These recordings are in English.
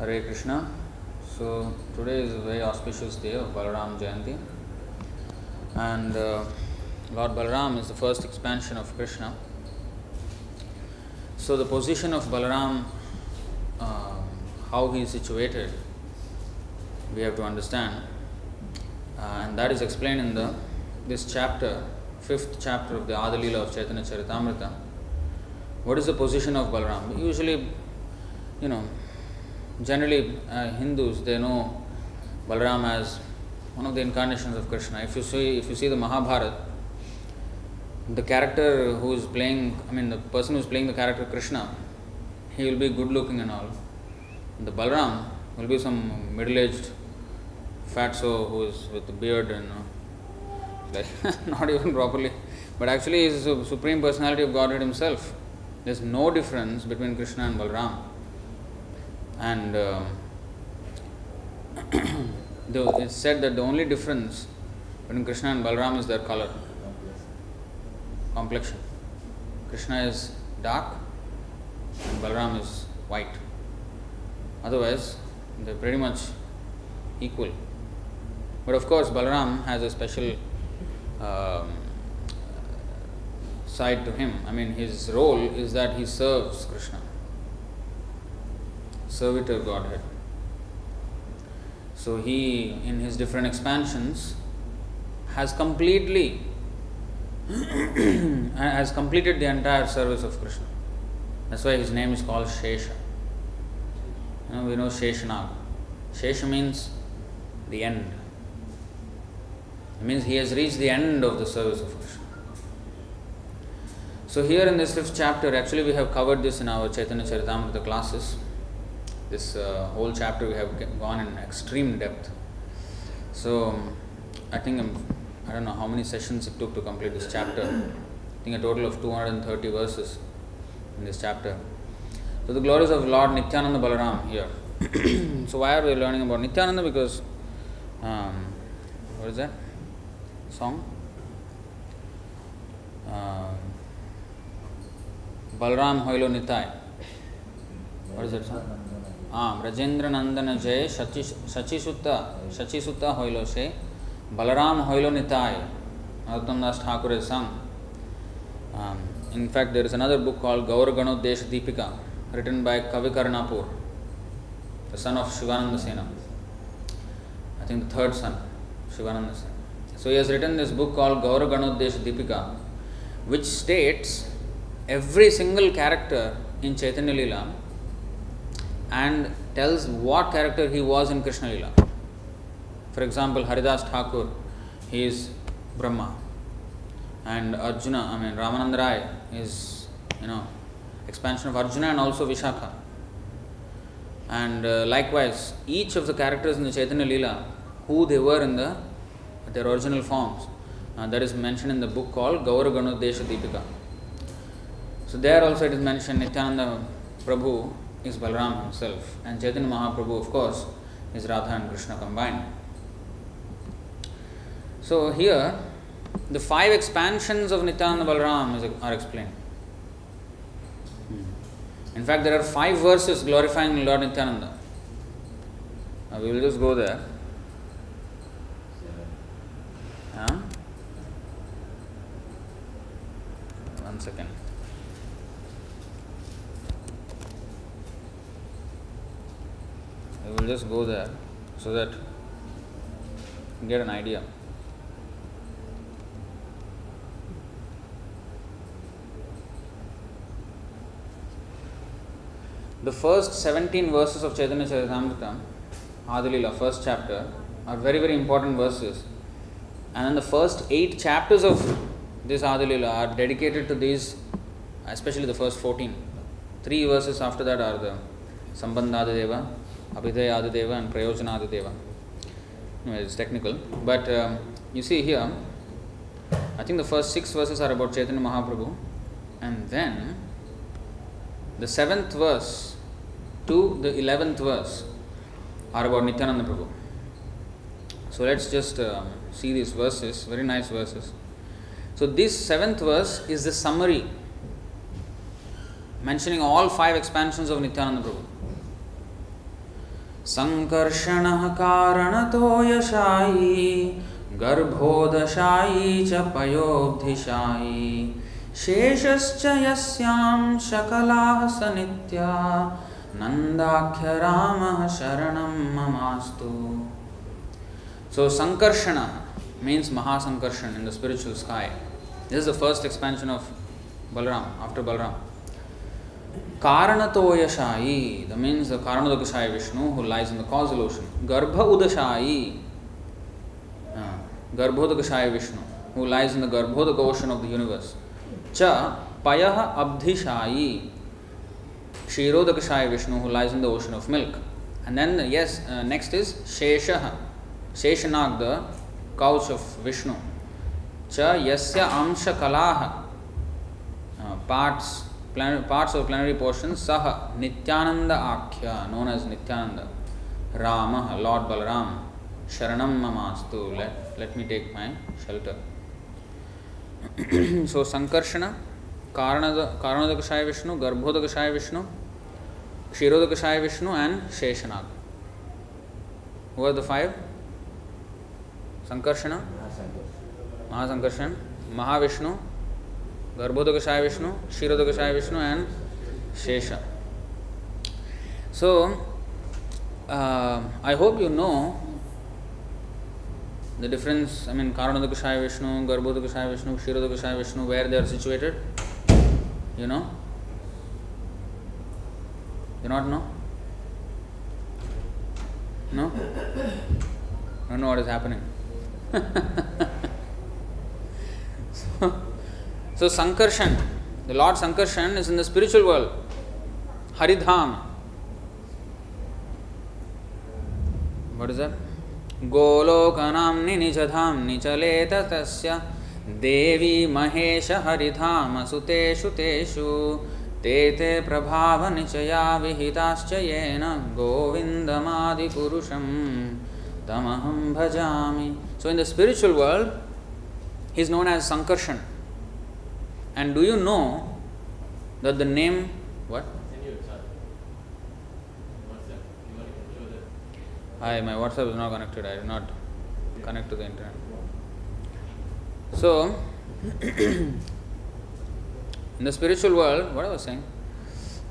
Hare Krishna. So today is a very auspicious day of Balaram Jayanti, and uh, Lord Balaram is the first expansion of Krishna. So the position of Balaram, uh, how he is situated, we have to understand, uh, and that is explained in the this chapter, fifth chapter of the Adilila of Chaitanya Charitamrita. What is the position of Balaram? Usually, you know, generally uh, Hindus they know Balaram as one of the incarnations of Krishna. If you see if you see the Mahabharata, the character who is playing, I mean the person who is playing the character Krishna, he will be good looking and all. The Balaram will be some middle aged fatso who is with a beard and uh, like not even properly, but actually he is the supreme personality of Godhead himself. There is no difference between Krishna and Balaram and uh, the, it's said that the only difference between Krishna and Balaram is their color, complexion. Krishna is dark and Balaram is white. Otherwise, they're pretty much equal. But of course, Balaram has a special um, side to him. I mean, his role is that he serves Krishna servitor Godhead. So he, in his different expansions, has completely has completed the entire service of Krishna. That's why his name is called Shesha. You know, we know Sheshanag. Shesha means the end. It means he has reached the end of the service of Krishna. So here in this fifth chapter, actually we have covered this in our Chaitanya Charitamrita classes this uh, whole chapter we have gone in extreme depth. So I think I'm, I don't know how many sessions it took to complete this chapter. I think a total of 230 verses in this chapter. So the glories of Lord Nityananda Balaram here. so why are we learning about Nityananda? Because um, what is that song? Uh, Balaram Hoilo Nitai. What is that song? हाँ ब्रजेंद्र नंदन जय शचि शचिसुता शचिसुता होइलो से Balram होइलो Nitai. Um, in fact, there is another book called Gaur Ganodesh Deepika, written by Kavi Karnapur, the son of Shivananda Sena. I think the third son, Shivananda Sena. So he has written this book called Gaur Ganodesh Deepika, which states every single character in Chaitanya Lila and tells what character he was in Krishna Lila. For example, Haridas Thakur, he is Brahma, and Arjuna, I mean Ramananda Rai is you know expansion of Arjuna and also Vishakha. And uh, likewise, each of the characters in the Chaitanya Lila, who they were in the their original forms, uh, that is mentioned in the book called Gaura Ganodesha Deepika. So there also it is mentioned Nityananda Prabhu is Balaram himself, and Chaitanya Mahaprabhu, of course, is Radha and Krishna combined. So here, the five expansions of Nityananda Balaram is, are explained. In fact, there are five verses glorifying Lord Nityananda. Now we will just go there. Huh? One second. We will just go there so that get an idea. The first 17 verses of Chaitanya Charitamrita, Adilila, first chapter, are very, very important verses. And then the first eight chapters of this Adilila are dedicated to these, especially the first 14. Three verses after that are the Sambandhadadeva, Abhidayadadeva and Prayojanadadeva. Anyway, it's technical. But um, you see here, I think the first six verses are about Chaitanya Mahaprabhu, and then the seventh verse to the eleventh verse are about Nityananda Prabhu. So let's just um, see these verses, very nice verses. So, this seventh verse is the summary mentioning all five expansions of Nityananda Prabhu. सङ्कर्षणः कारणतो यशायी गर्भोदशायी च पयोधिशायीषश्च यस्यां शकलाः स नित्या नन्दाख्य रामः so Sankarshana means Mahasankarshana in the spiritual sky expansion of Balaram after Balaram कारणतोयशायी the means the Karanodakashayi Vishnu who lies in the causal ocean गर्भ उदशायी Garbhodakashayi Vishnu who lies in the Garbhodaka ocean of the universe च, पय अब्धिशायी, Kshirodakashayi Vishnu who lies in the ocean of milk and then yes next is Shesha Sheshanaga the couch of Vishnu च, यस्य अंश कलाह parts parts of plenary portions saha nityananda akhya known as nityananda rama lord balaram sharanam mamastu let, let me take my shelter so sankarshana karanada karanodakashaya vishnu garbhodakashaya vishnu kshirodakashaya vishnu and sheshanag who are the five sankarshana mahasankarshan mahavishnu Garbhodakashaya Vishnu, Kshirodakashaya Vishnu, and Shesha. So, uh, I hope you know the difference. I mean, Karanodakashaya Vishnu, Garbhodakashaya Vishnu, Kshirodakashaya Vishnu, where they are situated. You know? You not know? No? I Don't know what is happening. so, so Sankarshan, the Lord Sankarshan is in the spiritual world. Haridham. What is that? गोलोकनाम्नि निजधाम्नि चलेत तस्य देवी महेश हरिधाम सुतेषु तेषु ते ते प्रभावनिचया विहिताश्च येन गोविन्दमादिपुरुषं तमहं भजामि So in the spiritual world, he is known as Sankarshan. And do you know that the name what? Hi, my WhatsApp is not connected. I did not connect to the internet. So, in the spiritual world, what I was saying?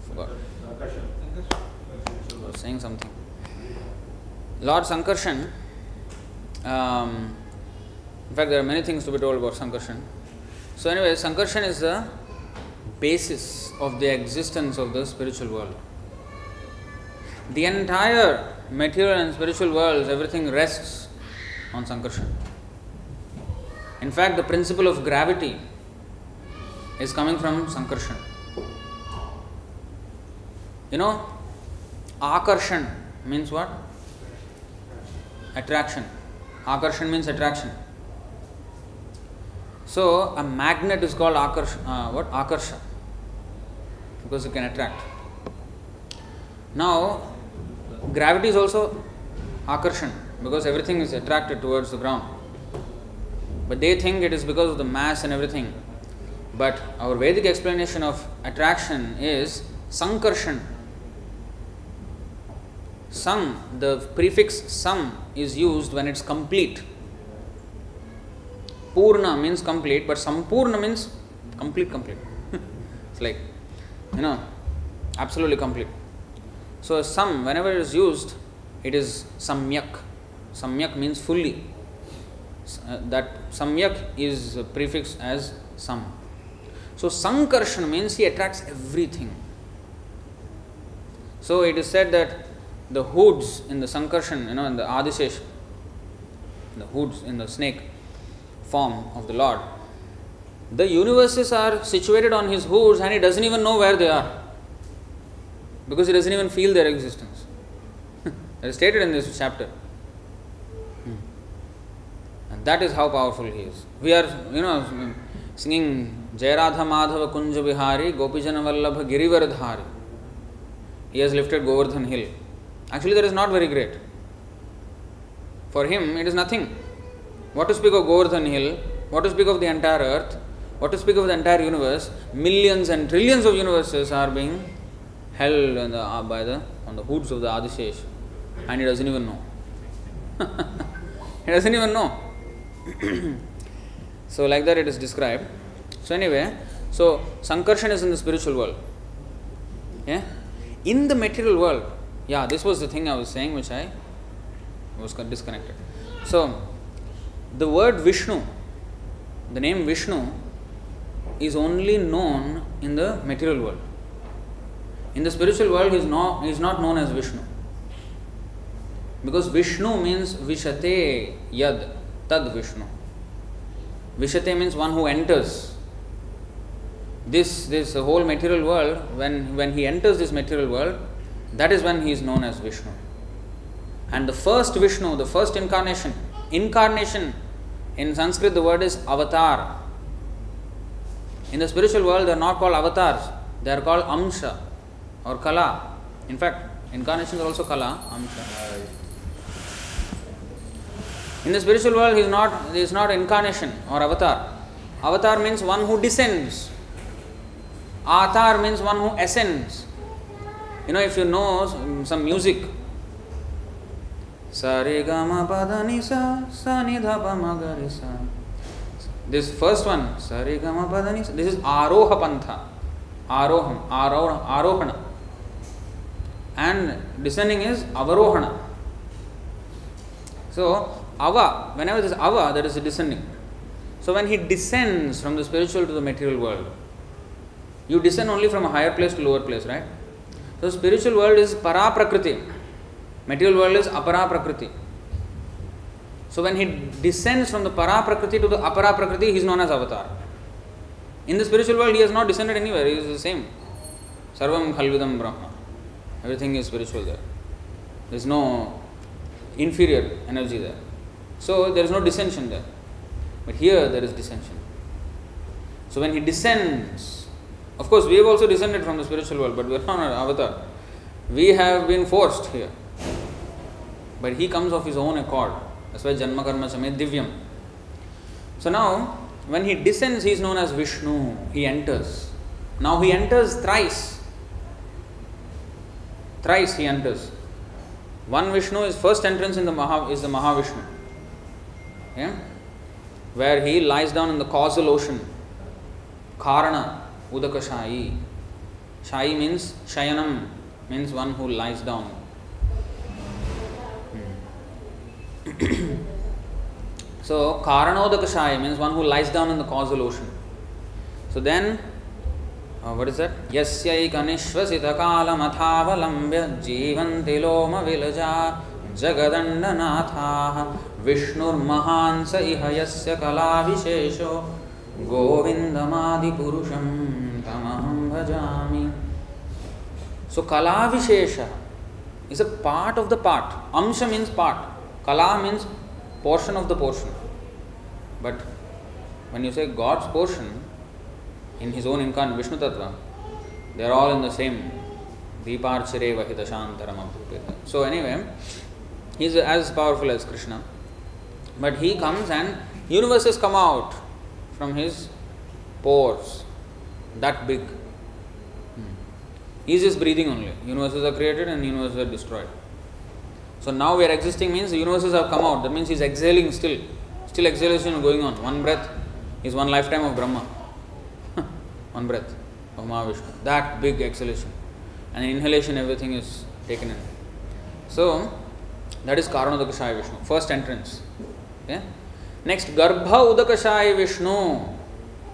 Forgot. I was saying something. Lord Sankarshan, um, in fact, there are many things to be told about Sankarshan. So, anyway, Sankarshan is the basis of the existence of the spiritual world. The entire material and spiritual worlds, everything rests on Sankarshan. In fact, the principle of gravity is coming from Sankarshan. You know, Akarshan means what? Attraction. Akarshan means attraction. So, a magnet is called Akarsha, uh, what? Akarsha. Because it can attract. Now, gravity is also akarshan because everything is attracted towards the ground. But they think it is because of the mass and everything. But our Vedic explanation of attraction is sankarshan. Sam, the prefix sam is used when it's complete. Purna means complete, but sampurna means complete, complete. it's like, you know, absolutely complete. So, sam, whenever it is used, it is samyak. Samyak means fully. Uh, that samyak is prefixed as sam. So, sankarshan means he attracts everything. So, it is said that the hoods in the sankarshan, you know, in the Adishesh, the hoods in the snake form of the Lord, the universes are situated on his hoods and he doesn't even know where they are because he doesn't even feel their existence. it is stated in this chapter. Hmm. And that is how powerful he is. We are, you know, singing Jayradha Madhava Kunja Bihari Gopijana Vallabha Girivardhari. He has lifted Govardhan hill. Actually, that is not very great. For him, it is nothing. What to speak of Govardhan hill, what to speak of the entire earth, what to speak of the entire universe, millions and trillions of universes are being held the, uh, by the on the hoods of the Adishesh. and he doesn't even know. he doesn't even know. so, like that, it is described. So, anyway, so Sankarshan is in the spiritual world. Yeah? In the material world, yeah, this was the thing I was saying, which I was disconnected. So, the word Vishnu, the name Vishnu, is only known in the material world. In the spiritual world, he is, no, he is not known as Vishnu. Because Vishnu means Vishate Yad, Tad Vishnu. Vishate means one who enters. This, this whole material world, when, when he enters this material world, that is when he is known as Vishnu. And the first Vishnu, the first incarnation, incarnation in Sanskrit the word is avatar. In the spiritual world they are not called avatars, they are called amsha or kala. In fact, incarnations are also kala, amsha. In the spiritual world he is not he is not incarnation or avatar. Avatar means one who descends. Atar means one who ascends. You know, if you know some music, सारी आरोह पंथ आरोह आरोह, आरोहण। Is अवरोहण। So अव whenever this अव is descending so when he descends the spiritual to the material world you descend only from higher place to lower place right so spiritual world is परा प्रकृति Material world is apara prakriti. So when he descends from the para prakriti to the apara prakriti, he is known as avatar. In the spiritual world, he has not descended anywhere. He is the same. Sarvam khalvidam brahma. Everything is spiritual there. There is no inferior energy there. So there is no dissension there. But here there is dissension. So when he descends, of course we have also descended from the spiritual world, but we are not an avatar. We have been forced here. But he comes of his own accord. That's why Janma Karma Chame Divyam. So now, when he descends, he is known as Vishnu. He enters. Now he enters thrice. Thrice he enters. One Vishnu is first entrance in the Maha is the Mahavishnu. Yeah? Where he lies down in the causal ocean. Karana, Udaka Shai. Shai means Shayanam, means one who lies down. So, Karanodakashaya means one who lies down in the causal ocean. So then, uh, what is that? यस्यैकनिश्वसितकालमथावलम्ब्य जीवन्ति लोमविलजा जगदण्डनाथाः विष्णुर्महान् स इह यस्य कलाविशेषो गोविन्दमादिपुरुषं तमहं भजामि So Kalavishesha is a part of the part. Amsha means part. Kala means portion of the portion. But when you say God's portion in his own incarnate Vishnu Tattva, they are all in the same Deeparchare Vahita So anyway, he is as powerful as Krishna. But he comes and universes come out from his pores, that big. Hmm. He is just breathing only. Universes are created and universes are destroyed. So now we are existing means the universes have come out. That means he is exhaling still. Still exhalation going on. One breath is one lifetime of Brahma. one breath of Mahavishnu. That big exhalation. And inhalation everything is taken in. So that is Karanodakashaya Vishnu. First entrance. Okay? Next, Garbha Udakashaya Vishnu.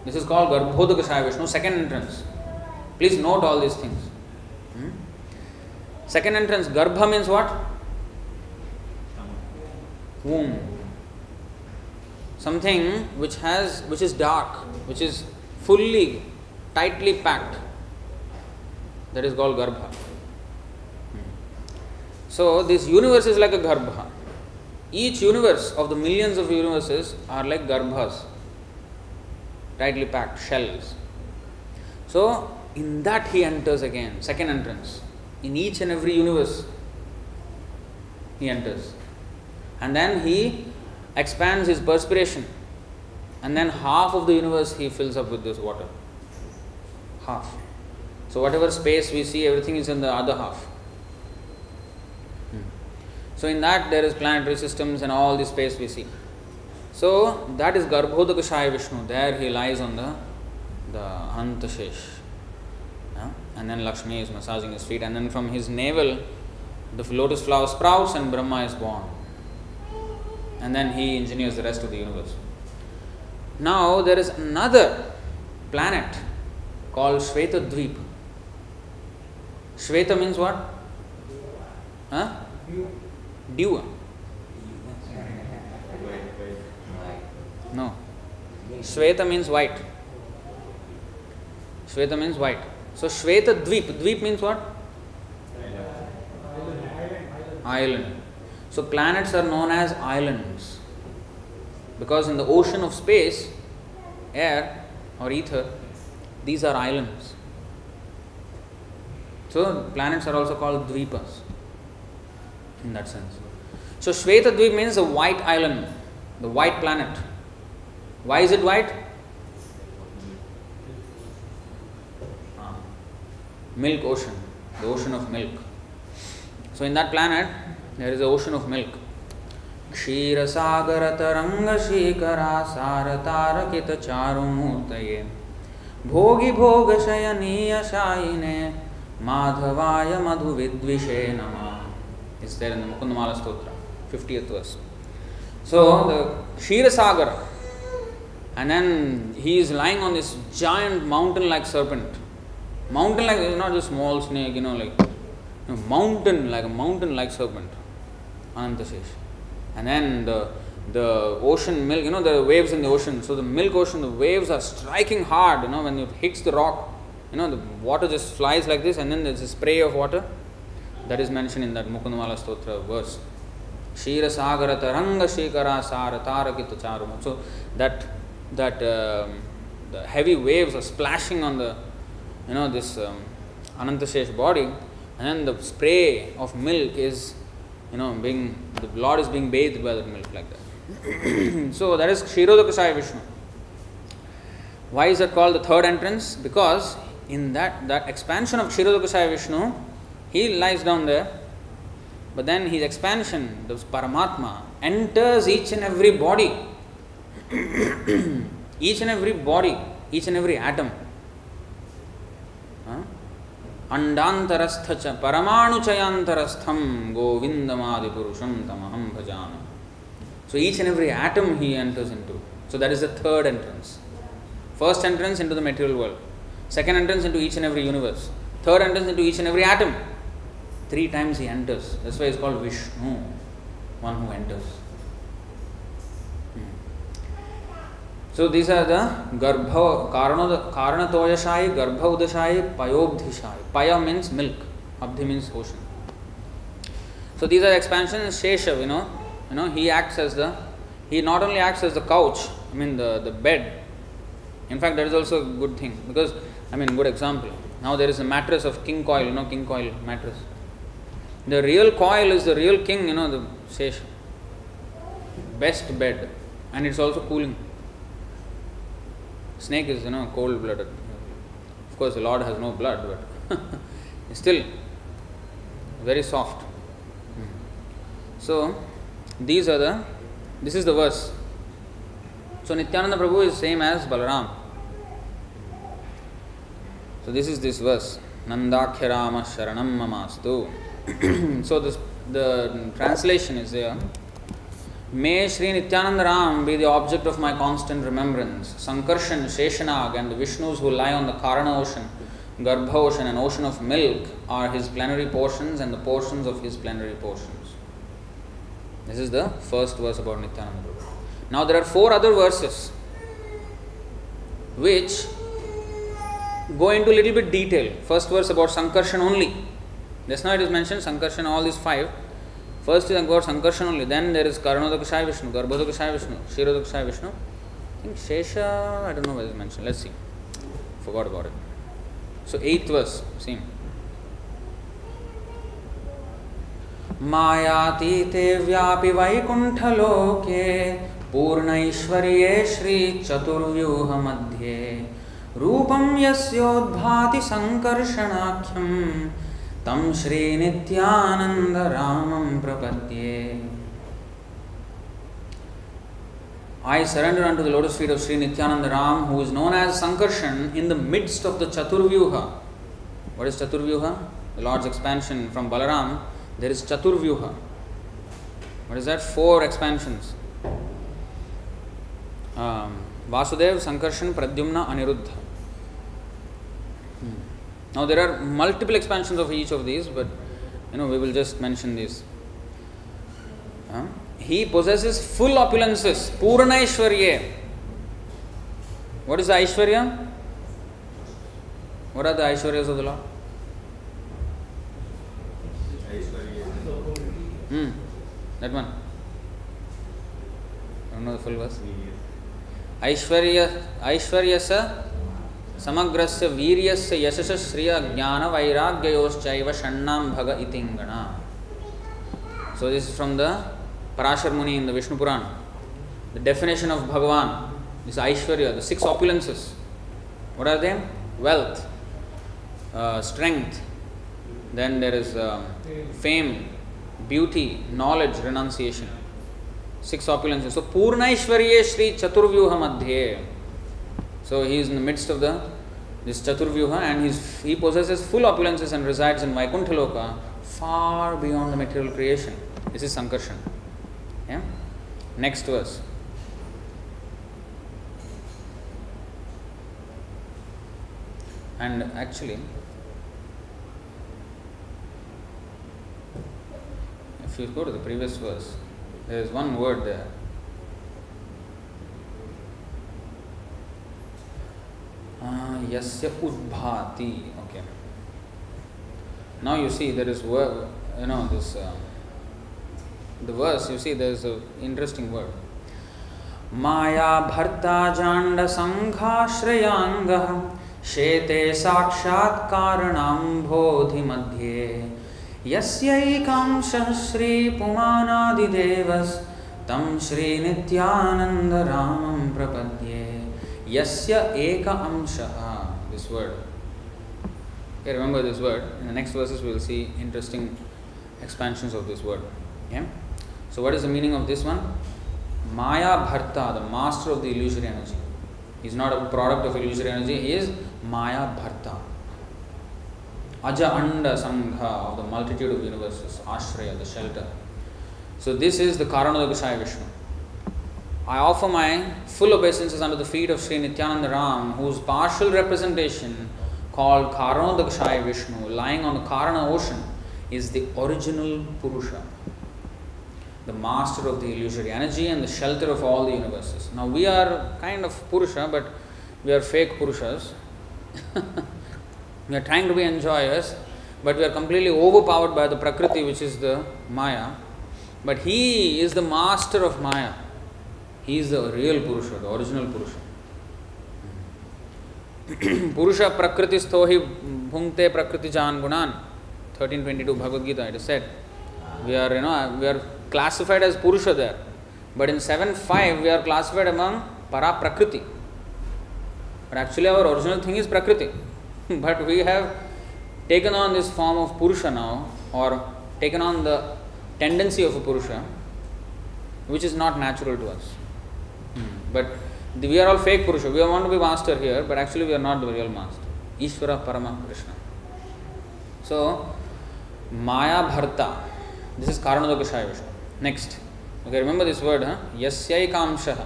This is called Garbhodakashaya Vishnu. Second entrance. Please note all these things. Hmm? Second entrance, Garbha means what? Womb. Something which has which is dark, which is fully, tightly packed. That is called Garbha. So this universe is like a Garbha. Each universe of the millions of universes are like Garbhas, tightly packed shells. So in that he enters again, second entrance. In each and every universe, he enters. And then he expands his perspiration. And then half of the universe he fills up with this water. Half. So, whatever space we see, everything is in the other half. Hmm. So in that there is planetary systems and all the space we see. So that is Garbhodakashaya Vishnu. There he lies on the the Anantashesh. Yeah? And then Lakshmi is massaging his feet, and then from his navel the lotus flower sprouts and Brahma is born. And then he engineers the rest of the universe. Now there is another planet called Shweta Dweep. Shweta means what? Huh? Dew. No. Shweta means white. Shweta means white. So Shweta Dweep. Dweep means what? Island. So planets are known as islands. Because in the ocean of space, air or ether, these are islands. So planets are also called dvipas in that sense. So Shweta Dweep means the white island, the white planet. Why is it white? Ah. Milk ocean, the ocean of milk. So in that planet there is an ocean of milk. क्षीरसागरतरङ्गशीकरासारतारकितचारुमूर्तये भोगिभोगशयनीयशायिने माधवाय मधुविद्विषे नमः It's there in the Mukundamala Stotra, 50th verse. So the Ksheerasagar, and then he is lying on this giant mountain like serpent. Mountain like, not just small snake, you know, like a mountain, like a mountain like serpent. Anantashesh. And then the the ocean milk, you know, the waves in the ocean. So the milk ocean, the waves are striking hard, you know, when it hits the rock, you know, the water just flies like this, and then there's a spray of water. That is mentioned in that Mukundamala Stotra verse. Shira Sagara Taranga Shikara Sara Tarakita Charuma. So that that um, the heavy waves are splashing on the you know this um, Anantashesh body, and then the spray of milk is you know being the Lord is being bathed by that milk like that. so that is Kshirodakasaya Vishnu. Why is that called the third entrance? Because in that that expansion of Kshirodakasaya Vishnu, he lies down there, but then his expansion, the Paramatma, enters each and every body, each and every body, each and every atom. ಅಂಡಾಂತರಸ್ಥ ಚ ಪರಮಾಣುಚಯಾಂತರಸ್ಥಂ ಗೋವಿಂದಮಾದಿಪುರುಷಂ ತಮಹಂ ಭಜಾಮಿ so each and every atom he enters into so that is the third entrance first entrance into the material world second entrance into each and every universe third entrance into each and every atom three times he enters that's why is called Vishnu one who enters So these are the garbha karana karanatoyashayi, garbha udashayi, payobdhishayi. Paya means milk, abdhi means ocean. So these are expansions. Shesha, you know, you know, he acts as the he not only acts as the couch, I mean the, the bed. In fact, that is also a good thing because I mean good example. Now there is a mattress of King Koil, you know, King Koil mattress. The real coil is the real king, you know, the Shesha. Best bed, and it's also cooling. Snake is, you know, cold blooded. Of course, the Lord has no blood, but still very soft. So, these are the, this is the verse. So, Nityananda Prabhu is same as Balaram. So, this is this verse. Nandakhya Rama Sharanam Mamastu. so, this, the translation is there. May Sri Nityananda Ram be the object of my constant remembrance. Sankarshan, Sheshanag, and the Vishnus who lie on the Karana ocean, Garbha ocean, and ocean of milk are his plenary portions and the portions of his plenary portions. This is the first verse about Nityananda. Now there are four other verses which go into a little bit detail. First verse about Sankarshan only. Just now it is mentioned Sankarshan, all these five. First is about Sankarshan only, then there is Karanodakashaya Vishnu, Garbhodakashaya Vishnu, Shirodakashaya Vishnu. I think Shesha, I don't know whether it's mentioned. Let's see. Forgot about it. So, eighth verse, same. मायातीते व्यापि वैकुण्ठलोके पूर्णैश्वर्ये श्रीचतुर्व्यूहमध्ये रूपं यस्योद्भाति सङ्कर्षणाख्यं तं श्रीनित्यानन्दरामं प्रपद्ये I surrender unto the lotus feet of Sri Nityananda Ram, who is known as Sankarshan, in the midst of the Chaturvyuha. What is Chaturvyuha? The Lord's expansion from Balaram. There is Chaturvyuha. What is that? Four expansions. Um, Vasudev, Sankarshan, Pradyumna, Aniruddha. Now there are multiple expansions of each of these, but you know we will just mention these. Huh? He possesses full opulences, purana Puranaishwarya. What is the Aishwarya? What are the Aishwaryas of the law? Hmm. That one. I don't know the full verse. Aishwarya, Aishwarya sir. समग्र से वीर से यशस श्रिय ज्ञान वैराग्योश्चव षण्णाम भग इतिंगण so this from the Parashara Muni in the Vishnu Purana the definition of Bhagavan this aishwarya the six opulences what are them wealth strength then there is fame beauty knowledge renunciation six opulences so पूर्ण ऐश्वर्य श्री चतुर्व्यूह मध्ये So he is in the midst of the this Chaturvyuha and he's, he possesses full opulences and resides in Vaikuntha Loka far beyond the material creation. This is Sankarshan. Yeah? Next verse. And actually, if you go to the previous verse, there is one word there. Uh, udbhati. Okay. Now you see there is word, you know, this. Uh, the verse, you see, there is an interesting word. माया भर्ता जाण्ड सङ्घाश्रयाङ्गः शेते साक्षात्कारणाम्भोधिमध्ये यस्यैकांशः श्रीपुमानादिदेवस्तं श्रीनित्यानन्दरामं प्रपद्ये Yasya eka amsha. This word. Okay, remember this word. In the next verses, we will see interesting expansions of this word. Okay? So, what is the meaning of this one? Maya Bharta, the master of the illusory energy. He is not a product of illusory energy, he is Maya Bharta. Aja Anda Sangha of the multitude of universes, Ashraya, the shelter. So, this is the Karanodakashaya Vishnu. I offer my full obeisances under the feet of Sri Nityananda Ram, whose partial representation, called Karanodakashaya Vishnu, lying on the Karana ocean, is the original Purusha the master of the illusory energy and the shelter of all the universes. Now we are kind of Purusha, but we are fake Purushas. we are trying to be enjoyers, but we are completely overpowered by the Prakriti, which is the Maya. But he is the master of Maya. He is the real Purusha, the original Purusha. Purusha Prakriti Stohi Bhungte Prakriti Jan Gunan. 1322 Bhagavad Gita, it is said. We are, you know, we are classified as Purusha there. But in 7.5 we are classified among Para Prakriti. But actually our original thing is Prakriti. but we have taken on this form of Purusha now or taken on the tendency of a Purusha which is not natural to us. Hmm. But we are all fake Purusha. We want to be master here, but actually we are not the real master. Ishvara Parama Krishna. So, Maya Bharta. This is Karanodakashaya Vishnu. Next. Okay, remember this word, huh? Yasyaikamshaha.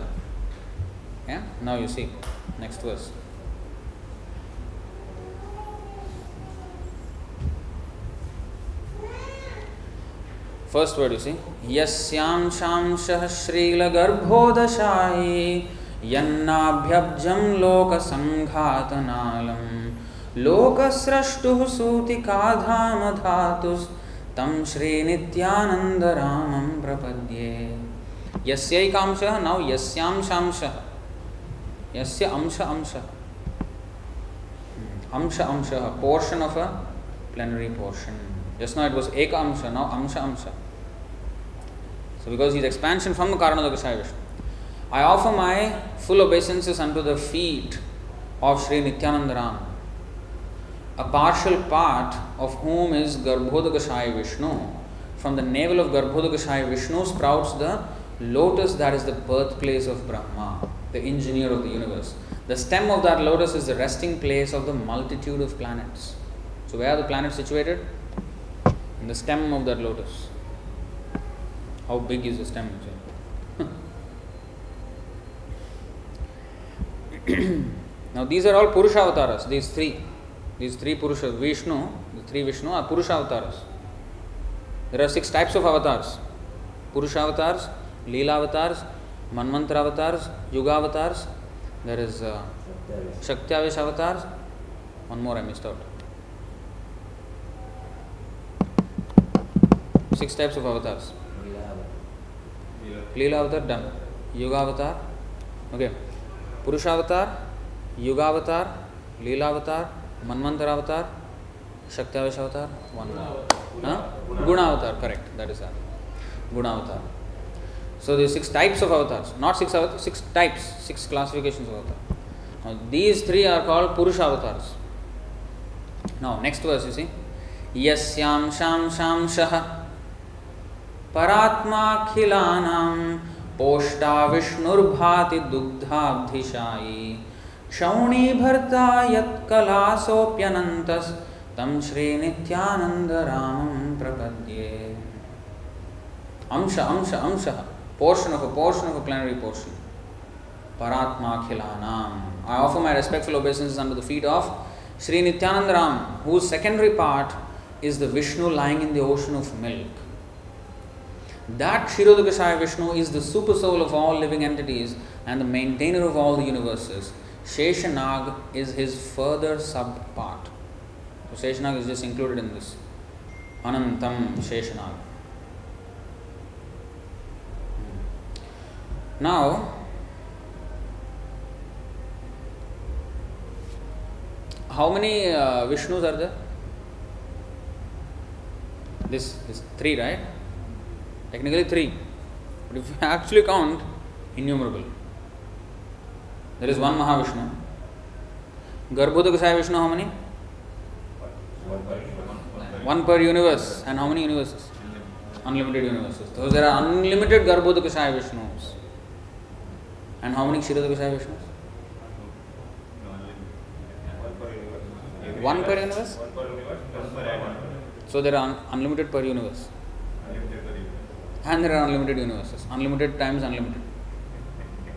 Yeah? Now you see. Next verse. First word you see. Yasyam shamshah श्रीलगर्भोदशायी यन्नाभ्यब्जं लोकसङ्घातनालं लोकस्रष्टुः सूतिकाधामधातुस् तं श्रीनित्यानन्दरामं प्रपद्ये यस्यैकांशः नौ यस्यांशांशः यस्य अंश अंशः अंश अंशः portion of a plenary portion just now it was eka amsha now amsha amsha so because his expansion from the karanodakashaya vishnu i offer my full obeisances unto the feet of sri nityananda ram a partial part of whom is Garbhodakashaya Vishnu. From the navel of Garbhodakashaya Vishnu sprouts the lotus that is the birthplace of Brahma, the engineer of the universe. The stem of that lotus is the resting place of the multitude of planets. So, where are the planets situated? The stem of that lotus. How big is the stem? now, these are all Purusha avatars, these three. These three Purusha, Vishnu, the three Vishnu are Purusha avatars. There are six types of avatars Purusha avatars, Leela avatars, Manmantra avatars, Yuga avatars, there is uh, Shaktiavesh avatars, one more I missed out. Six types of avatars. Leela avatar done. Yuga avatar, okay. Purusha avatar, Yuga avatar, Leela avatar, Manmantra avatar, Shaktiavesh avatar, one more. Huh? Guna avatar, correct, that is that. Guna avatar. So there are six types of avatars, not six avatars, six types, six classifications of avatar. Now these three are called Purusha avatars. Now next verse you see. Yasyam sham sham shah परात्माखिलानां पोष्टा विष्णुर्भाति दुग्धाब्धिशायी। क्षौणीभर्ता यत्कलासोऽप्यनन्तस् तं श्रीनित्यानन्दरामं प्रपद्ये। अंश अंश अंश। Portion of portion of plenary portion परात्माखिलानाम I offer my respectful the feet of Shri Nityananda Ram whose secondary part is the Vishnu lying in the ocean of milk That Kshirodakashaya Vishnu is the super soul of all living entities and the maintainer of all the universes. Sheshanag is his further sub part. So Sheshanag is just included in this. Anantam Sheshanag. Now, how many uh, Vishnus are there? This is three, right? Technically three. But if you actually count, innumerable. There is one Mahavishnu. Garbhodakasaya Vishnu, how many? One per universe. And how many universes? Unlimited universes. So there are unlimited Garbhodakasaya Vishnus. And how many Kshirodakasaya Vishnus? One per universe? So there are un- unlimited per universe. And there are unlimited universes. Unlimited times unlimited.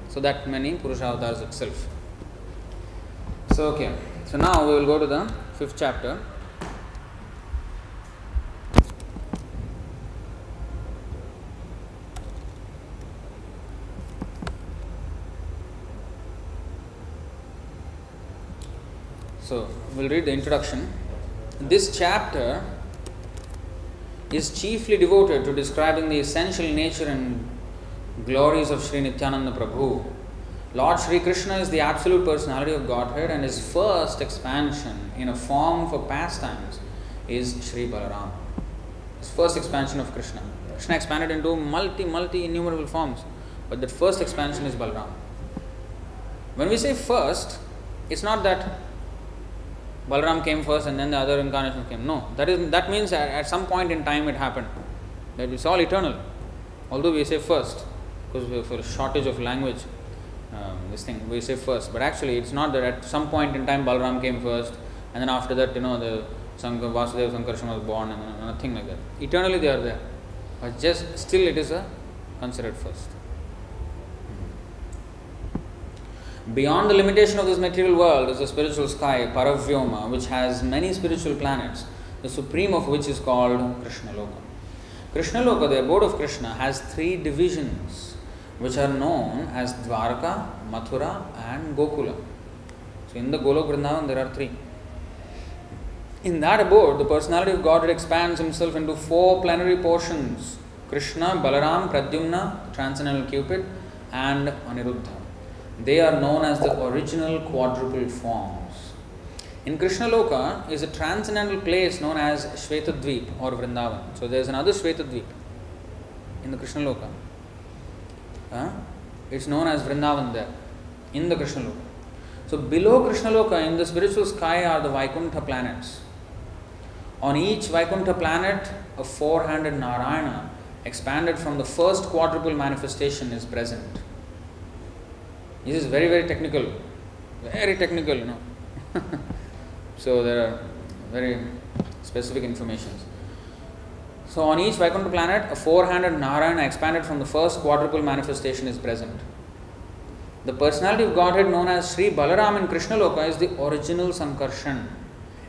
So that many Purusha avatars itself. So okay. So now we will go to the fifth chapter. So we'll read the introduction. This chapter is chiefly devoted to describing the essential nature and glories of Sri Nityananda Prabhu. Lord Sri Krishna is the absolute personality of Godhead, and his first expansion in a form for pastimes is Sri Balaram. His first expansion of Krishna. Krishna expanded into multi, multi innumerable forms, but that first expansion is Balaram. When we say first, it's not that Balaram came first and then the other incarnations came. No, that is that means at, at some point in time it happened. That it's all eternal. Although we say first, because for a shortage of language, um, this thing we say first, but actually it's not that at some point in time Balaram came first, and then after that you know the Sankar, Vasudeva Sankarshan was born and nothing like that. Eternally they are there, but just still it is a considered first. Beyond the limitation of this material world is the spiritual sky, Paravyoma, which has many spiritual planets, the supreme of which is called Krishna Loka. Krishna Loka, the abode of Krishna, has three divisions which are known as Dwarka, Mathura, and Gokula. So, in the Golok Vrindavan, there are three. In that abode, the personality of God expands himself into four plenary portions Krishna, Balaram, Pradyumna, transcendental Cupid, and Aniruddha. They are known as the original quadruple forms. In Krishna Loka is a transcendental place known as Shvetadvip or Vrindavan. So there is another Shvetadvip in the Krishna Loka. Huh? It's known as Vrindavan there in the Krishna Loka. So below Krishnaloka in the spiritual sky are the Vaikuntha planets. On each Vaikuntha planet, a four handed Narayana expanded from the first quadruple manifestation is present. This is very, very technical. Very technical, you know. so there are very specific informations. So on each Vaikuntha planet, a four-handed Narayana expanded from the first quadruple manifestation is present. The personality of Godhead known as Sri Balaram in Krishna Loka is the original Sankarshan,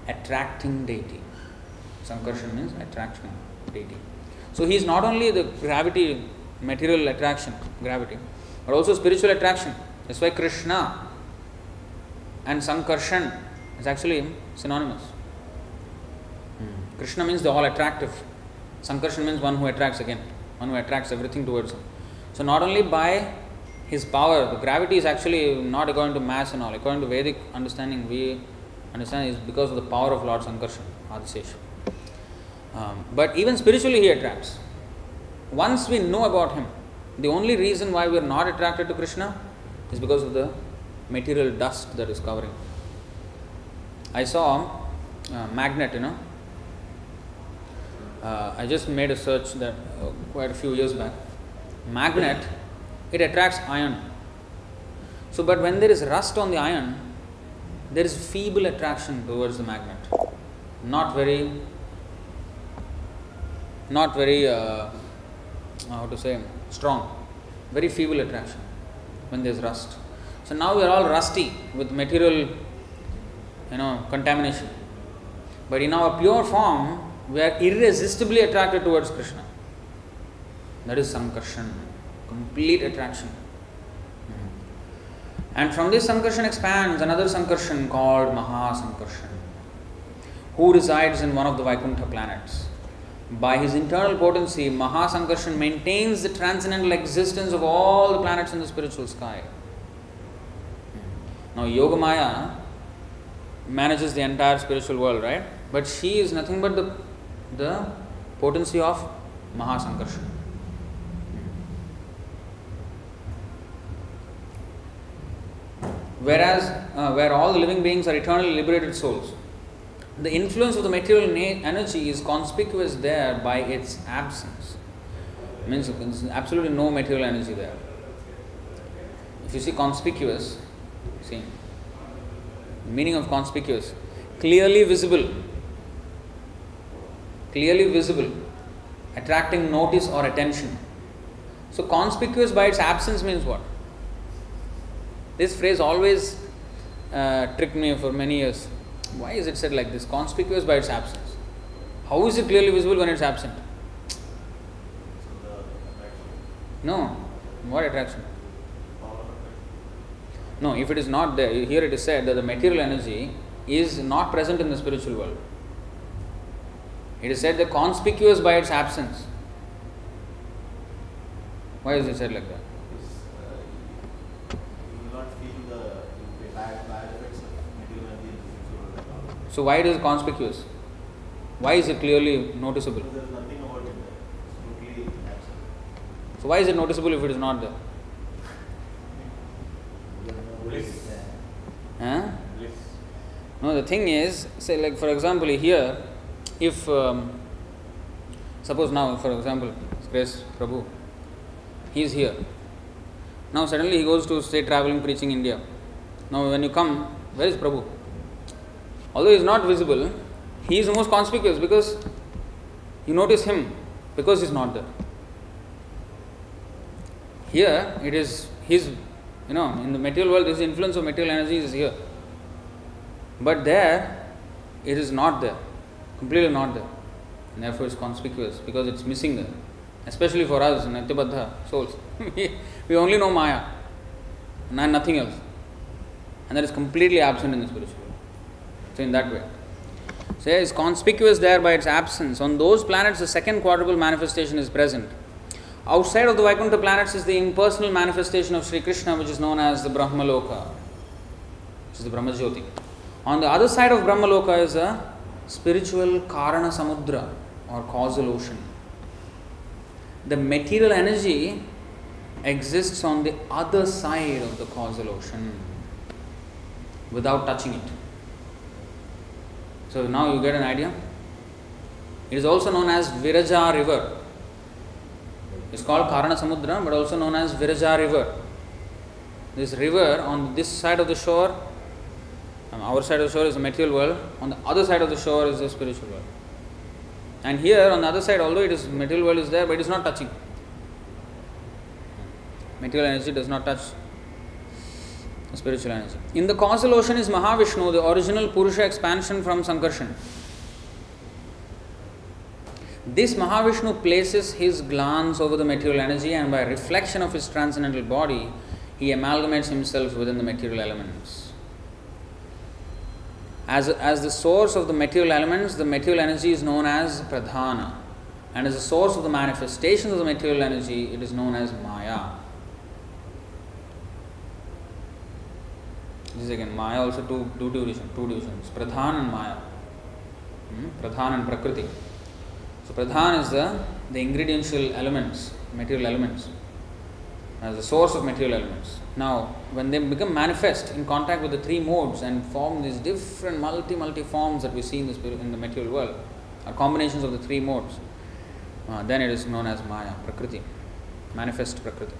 attracting deity. Sankarshan means attraction deity. So he is not only the gravity, material attraction, gravity, but also spiritual attraction. That's why Krishna and Sankarshan is actually synonymous. Hmm. Krishna means the all attractive. Sankarshan means one who attracts again, one who attracts everything towards him. So not only by his power, the gravity is actually not according to mass and all. According to Vedic understanding, we understand is because of the power of Lord Sankarshan, Adisesha. Um, but even spiritually, he attracts. Once we know about him, the only reason why we are not attracted to Krishna is because of the material dust that is covering. I saw a magnet, you know. Uh, I just made a search that uh, quite a few years back. Magnet, it attracts iron. So, but when there is rust on the iron, there is feeble attraction towards the magnet. Not very, not very, uh, how to say, strong. Very feeble attraction when there is rust. So now we are all rusty with material, you know, contamination. But in our pure form, we are irresistibly attracted towards Krishna. That is Sankarshan, complete attraction. Mm-hmm. And from this Sankarshan expands another Sankarshan called Maha Sankarshan, who resides in one of the Vaikuntha planets. By his internal potency, Maha Sankarshan maintains the transcendental existence of all the planets in the spiritual sky. Now, Yogamaya manages the entire spiritual world, right? But she is nothing but the, the potency of Mahasankarshan. Whereas, uh, where all the living beings are eternally liberated souls, the influence of the material energy is conspicuous there by its absence. Means there's absolutely no material energy there. If you see conspicuous, see, meaning of conspicuous, clearly visible, clearly visible, attracting notice or attention. So, conspicuous by its absence means what? This phrase always uh, tricked me for many years. Why is it said like this? Conspicuous by its absence. How is it clearly visible when it's absent? No. What attraction? No, if it is not there, here it is said that the material energy is not present in the spiritual world. It is said that conspicuous by its absence. Why is it said like that? So why it is conspicuous? Why is it clearly noticeable? There's nothing about it there. It's totally absent. So why is it noticeable if it is not there? Bliss. Huh? Bliss. No, the thing is, say like for example here, if um, suppose now for example, Grace Prabhu, he is here. Now suddenly he goes to say traveling preaching India. Now when you come, where is Prabhu? Although he is not visible, he is the most conspicuous because you notice him because he is not there. Here it is his, you know, in the material world, this influence of material energy is here. But there, it is not there, completely not there. And therefore, it's conspicuous because it's missing there. Especially for us, Nityabadha souls. we, only know Maya and nothing else. And that is completely absent in the spiritual. So, in that way. So, it's conspicuous there by its absence. On those planets, the second quadruple manifestation is present. Outside of the Vaikuntha planets is the impersonal manifestation of Sri Krishna, which is known as the Brahmaloka, which is the Brahmajyoti. On the other side of Brahmaloka is a spiritual Karana Samudra or causal ocean. The material energy exists on the other side of the causal ocean. without touching it. So now you get an idea. It is also known as Viraja river. It's called Karana Samudra, but also known as Viraja river. This river on this side of the shore, um, our side of the shore is the material world, on the other side of the shore is the spiritual world. And here on the other side, although it is material world is there, but it is not touching. Material energy does not touch spiritual energy. In the causal ocean is Mahavishnu, the original Purusha expansion from Sankarshan. This Mahavishnu places his glance over the material energy and by reflection of his transcendental body, he amalgamates himself within the material elements. As, as the source of the material elements, the material energy is known as Pradhana. And as the source of the manifestations of the material energy, it is known as Maya. This is again Maya also two, two divisions, two divisions, Pradhan and Maya. Hmm? Pradhan and Prakriti. So Pradhan is the, the ingrediential elements, material elements, as the source of material elements. Now, when they become manifest in contact with the three modes and form these different multi multi forms that we see in the spirit, in the material world, are combinations of the three modes, uh, then it is known as Maya, Prakriti, manifest Prakriti.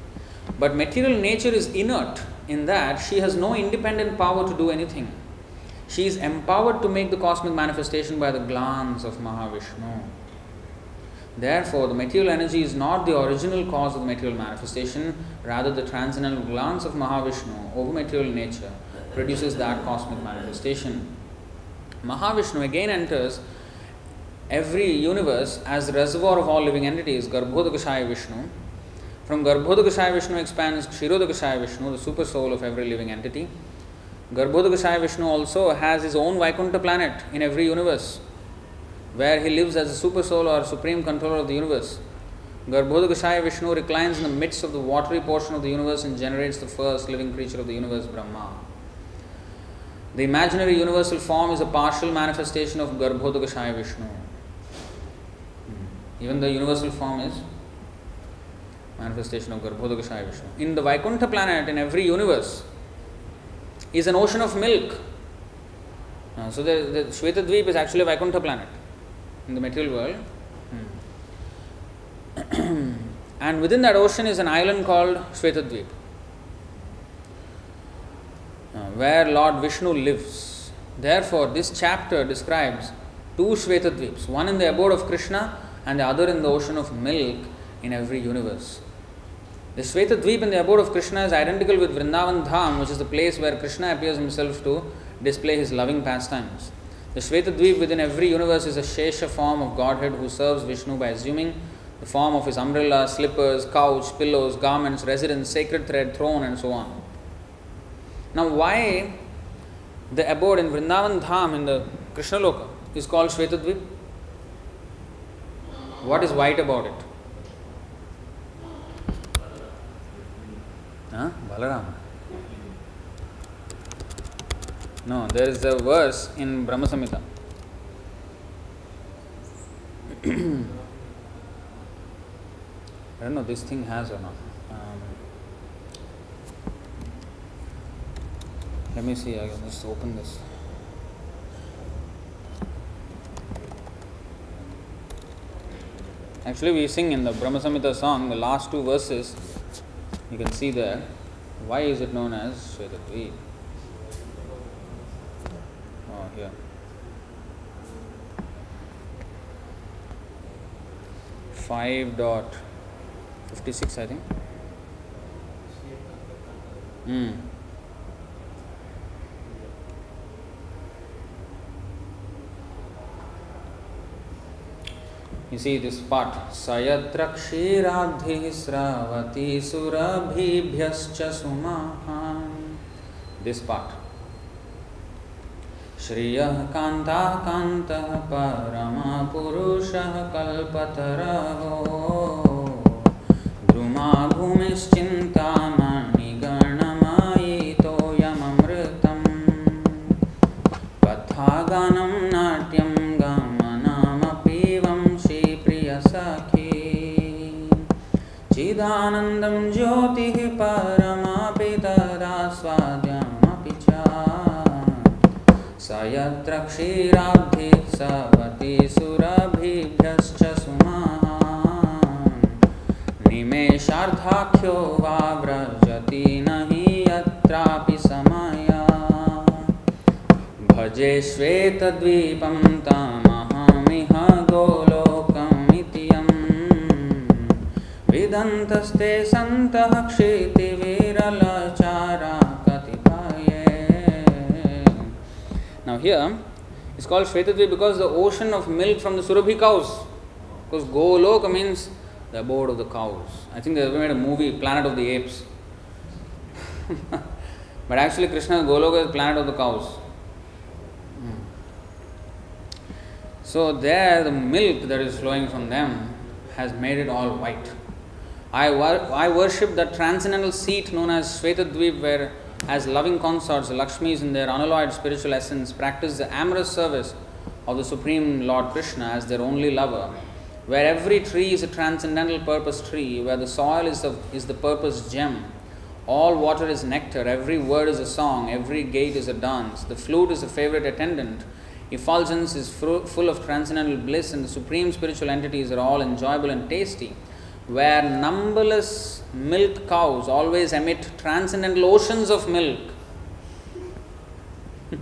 But material nature is inert in that she has no independent power to do anything. She is empowered to make the cosmic manifestation by the glance of Mahavishnu. Therefore, the material energy is not the original cause of the material manifestation, rather, the transcendental glance of Mahavishnu over material nature produces that cosmic manifestation. Mahavishnu again enters every universe as the reservoir of all living entities, Garbhodakashaya Vishnu. From Garbhodakashaya Vishnu expands Kshirodakashaya Vishnu, the super soul of every living entity. Garbhodakashaya Vishnu also has his own Vaikuntha planet in every universe where he lives as a super soul or supreme controller of the universe. Garbhodakashaya Vishnu reclines in the midst of the watery portion of the universe and generates the first living creature of the universe, Brahma. The imaginary universal form is a partial manifestation of Garbhodakashaya Vishnu. Even the universal form is manifestation of Garbhodakashaya Vishnu. In the Vaikuntha planet, in every universe, is an ocean of milk. Uh, so the, the is actually a Vaikuntha planet in the material world. Hmm. and within that ocean is an island called Shvetadvip, uh, where Lord Vishnu lives. Therefore, this chapter describes two Shvetadvips, one in the abode of Krishna and the other in the ocean of milk in every universe. The Shvetadvip in the abode of Krishna is identical with Vrindavan Dham, which is the place where Krishna appears himself to display his loving pastimes. The Shvetadvip within every universe is a Shesha form of Godhead who serves Vishnu by assuming the form of his umbrella, slippers, couch, pillows, garments, residence, sacred thread, throne, and so on. Now, why the abode in Vrindavan Dham in the Krishna Loka is called Shvetadvip? What is white about it? Huh? Balarama. No, there is a verse in Brahma Samhita. I don't know this thing has or not. Um, let me see, I can just open this. Actually, we sing in the Brahma Samhita song the last two verses. You can see there. Why is it known as Shvetadvip? Oh, here. Five dot fifty six, I think. Hmm. You see this part. Sayatra kshirabdhi sravati surabhibhyascha sumahan. This part. श्रियः कान्ताकान्तः परमपुरुषः कल्पतरहो द्रुमा भूमिश्चिन्तामणिगणमायितोऽयममृतम् कथागानं ज्योतिः परमापि तदास्वाद्यमपि च। स यत्र क्षीराब्धि सवति सुरभिभ्यश्च सुमहान् निमेषार्धाख्यो वा व्रजति न हि यत्रापि समया। भजे श्वेतद्वीपं तमहमिह गोलोकमिति विदन्तस्ते सन्तः क्षितिविरलचारा कतिपये Now here, it's called Shvetadvi because the ocean of milk from the Surabhi cows. Because Goloka means the abode of the cows. I think they made a movie, Planet of the Apes. but actually Krishna's Goloka is Planet of the cows. So there, the milk that is flowing from them has made it all white. I, wor- I worship the transcendental seat known as Shvetadvip, where, as loving consorts, Lakshmis in their unalloyed spiritual essence practice the amorous service of the Supreme Lord Krishna as their only lover, where every tree is a transcendental purpose tree, where the soil is the, is the purpose gem, all water is nectar, every word is a song, every gate is a dance, the flute is a favorite attendant, effulgence is fru- full of transcendental bliss, and the supreme spiritual entities are all enjoyable and tasty, where numberless milk cows always emit transcendental oceans of milk,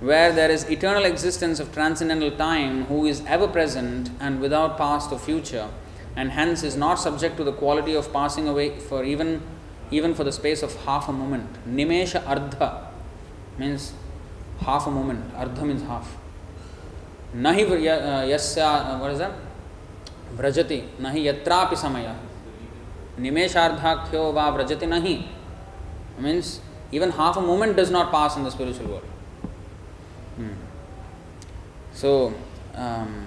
where there is eternal existence of transcendental time, who is ever present and without past or future, and hence is not subject to the quality of passing away for even even for the space of half a moment. Nimesha ardha means half a moment. Ardha means half. Nahi uh, yasya, uh, what is that? Vrajati. Nahi yatrapi samaya. Nimesharthakyo va vrajati nahi. Means even half a moment does not pass in the spiritual world. Hmm. So, um,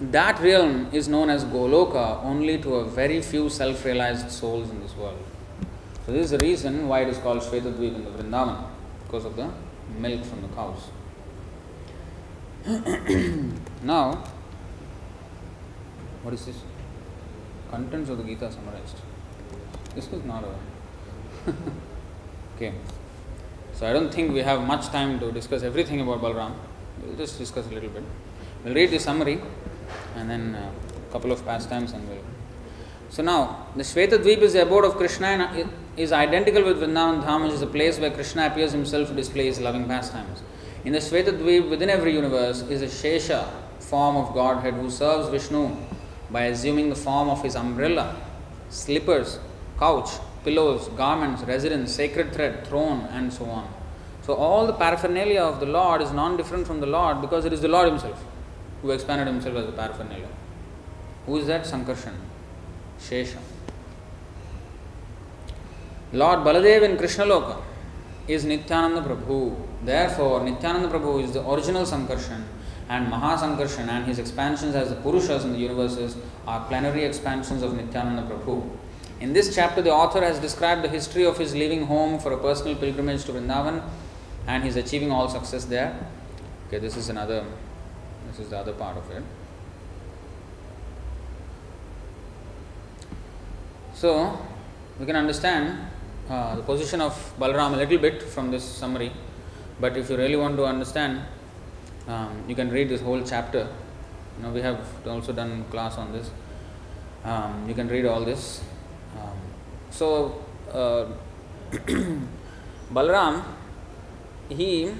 that realm is known as Goloka only to a very few self realized souls in this world. So, this is the reason why it is called Shvetadvip in the Vrindavan because of the milk from the cows. now, what is this? Contents of the Gita summarized. This was not a. okay. So I don't think we have much time to discuss everything about Balram. We'll just discuss a little bit. We'll read the summary and then a couple of pastimes and we'll. So now, the Shvetadvip is the abode of Krishna and is identical with Vrindavan Dham, which is a place where Krishna appears himself to display his loving pastimes. In the Shvetadvip, within every universe, is a Shesha form of Godhead who serves Vishnu by assuming the form of his umbrella, slippers, couch, pillows, garments, residence, sacred thread, throne, and so on. So, all the paraphernalia of the Lord is non different from the Lord because it is the Lord Himself who expanded Himself as the paraphernalia. Who is that? Sankarshan, Shesha. Lord Baladev in Krishna Loka is Nityananda Prabhu. Therefore, Nityananda Prabhu is the original Sankarshan and Mahasankarshan and his expansions as the Purushas in the universes are plenary expansions of Nityananda Prabhu. In this chapter, the author has described the history of his leaving home for a personal pilgrimage to Vrindavan and his achieving all success there. Okay, this is another, this is the other part of it. So, we can understand uh, the position of Balaram a little bit from this summary, but if you really want to understand, um, you can read this whole chapter. You know, we have also done class on this. Um, you can read all this. Um, so, uh, Balaram, he,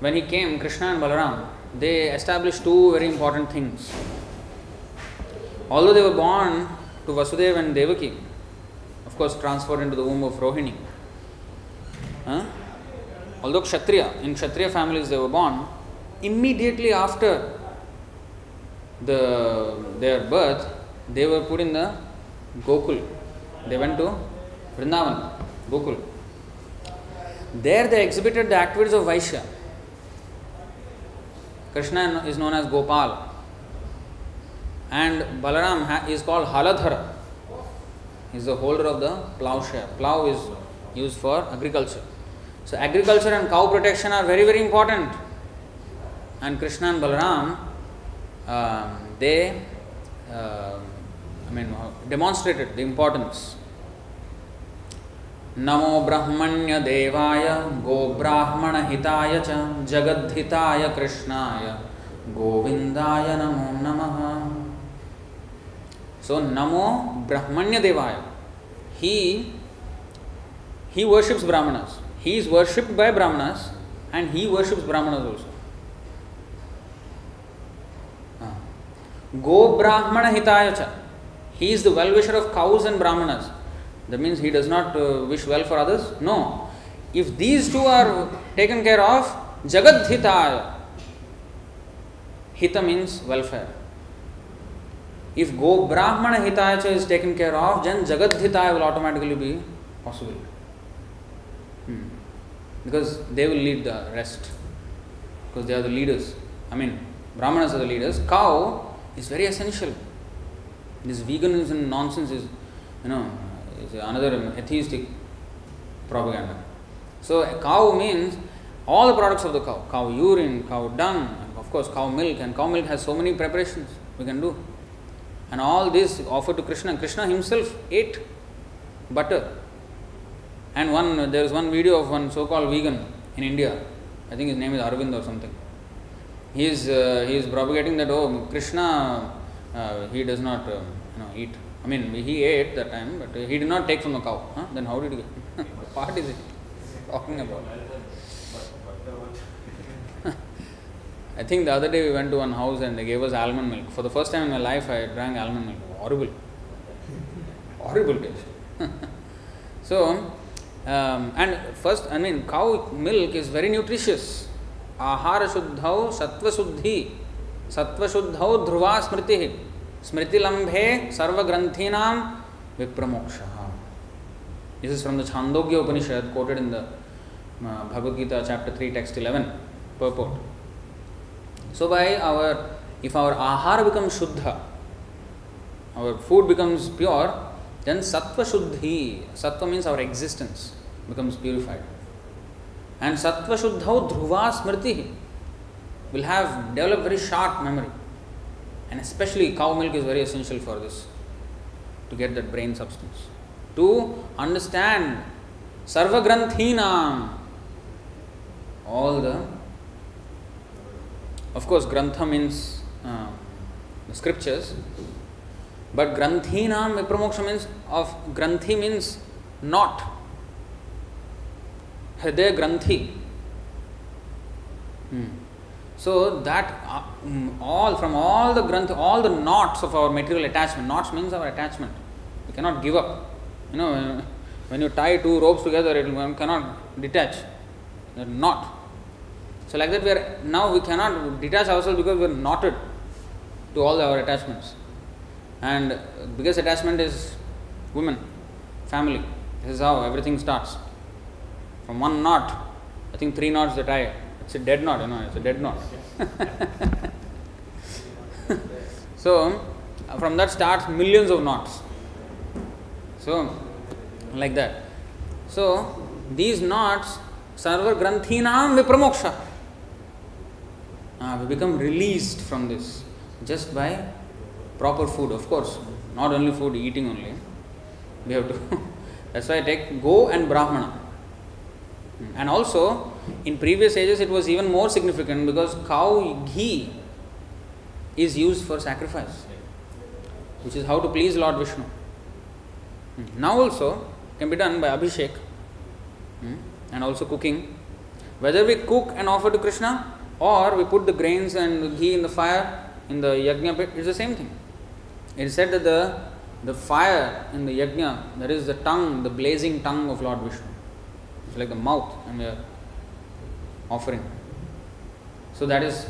when he came, Krishna and Balaram, they established two very important things. Although they were born to Vasudeva and Devaki, of course, transferred into the womb of Rohini. Huh? Although Kshatriya, in Kshatriya families they were born, immediately after the, their birth, they were put in the Gokul. They went to Vrindavan, Gokul. There they exhibited the activities of Vaishya. Krishna is known as Gopal and Balaram is called Haladhara. He is the holder of the plowshare. Plow is used for agriculture. So, agriculture and cow protection are very, very important. And Krishna and Balaram, um, they, uh, I mean, demonstrated the importance. नमो ब्रह्मण्य देवाय गो ब्राह्मण हिताय च जगद्धिताय कृष्णाय गोविंदाय नमो नमः सो नमो ब्रह्मण्य देवाय he he worships brahmanas he is worshipped by brahmanas and he worships brahmanas also. Ah. go brahmana hitaya cha. He is the well wisher of cows and brahmanas. That means he does not uh, wish well for others. No. If these two are taken care of jagat hitaya hita means welfare. If go brahmana hitaya cha is taken care of then jagat hitaya will automatically be possible. Because they will lead the rest. Because they are the leaders. I mean brahmanas are the leaders. Cow is very essential. This veganism nonsense is you know is another atheistic propaganda. So a cow means all the products of the cow. Cow urine cow dung of course cow milk. And cow milk has so many preparations we can do. And all this offered to krishna. Krishna himself ate butter and one there is one video of one so-called vegan in India. I think his name is Arvind or something. He is uh, he is propagating that oh Krishna uh, he does not uh, you know eat. I mean he ate that time, but he did not take from the cow. Huh? Then how did he? what is it talking about? I think the other day we went to one house and they gave us almond milk. For the first time in my life, I drank almond milk. Horrible, horrible taste. so, um, and first, I mean, cow milk is very nutritious. आहार शुद्धौ सत्व शुद्धि सत्व शुद्धौ ध्रुवा स्मृति स्मृतिलंभे सर्वग्रंथीनां विप्रमोक्ष is from the Chandogya Upanishad quoted in the uh, Bhagavad Gita chapter 3 text 11 purport. So by our if our ahara becomes shuddha, our food becomes pure, then sattva shuddhi, sattva means our existence becomes purified. And sattva shuddhau dhruva smriti will have developed very sharp memory. And especially cow milk is very essential for this to get that brain substance. To understand sarva granthinam, all the of course grantha means uh, the scriptures but granthinam vipramoksha means of granthi means not. Hriday granthi. Hmm. so that uh, all from all the granthi all the knots of our material attachment knots means our attachment. We cannot give up. You know when you tie two ropes together it cannot detach. They're knot so like that we are now we cannot detach ourselves because we are knotted to all our attachments and biggest attachment is women family. This is how everything starts. From one knot i think three knots that tie it's a dead knot you know it's a dead knot. So from that starts millions of knots. So like that. So these knots sarva granthinam vipramoksha. Uh, we become released from this just by proper food of course. Not only food eating only. We have to that's why i take go and brahmana. Hmm. And also in previous ages it was even more significant because cow ghee is used for sacrifice which is how to please lord vishnu. Hmm. Now also can be done by abhishek hmm, and also cooking. Whether we cook and offer to krishna or we put the grains and ghee in the fire in the yajna pit it's the same thing it is said that the the fire in the yajna that is the tongue the blazing tongue of lord vishnu. It's like the mouth and the offering. So that is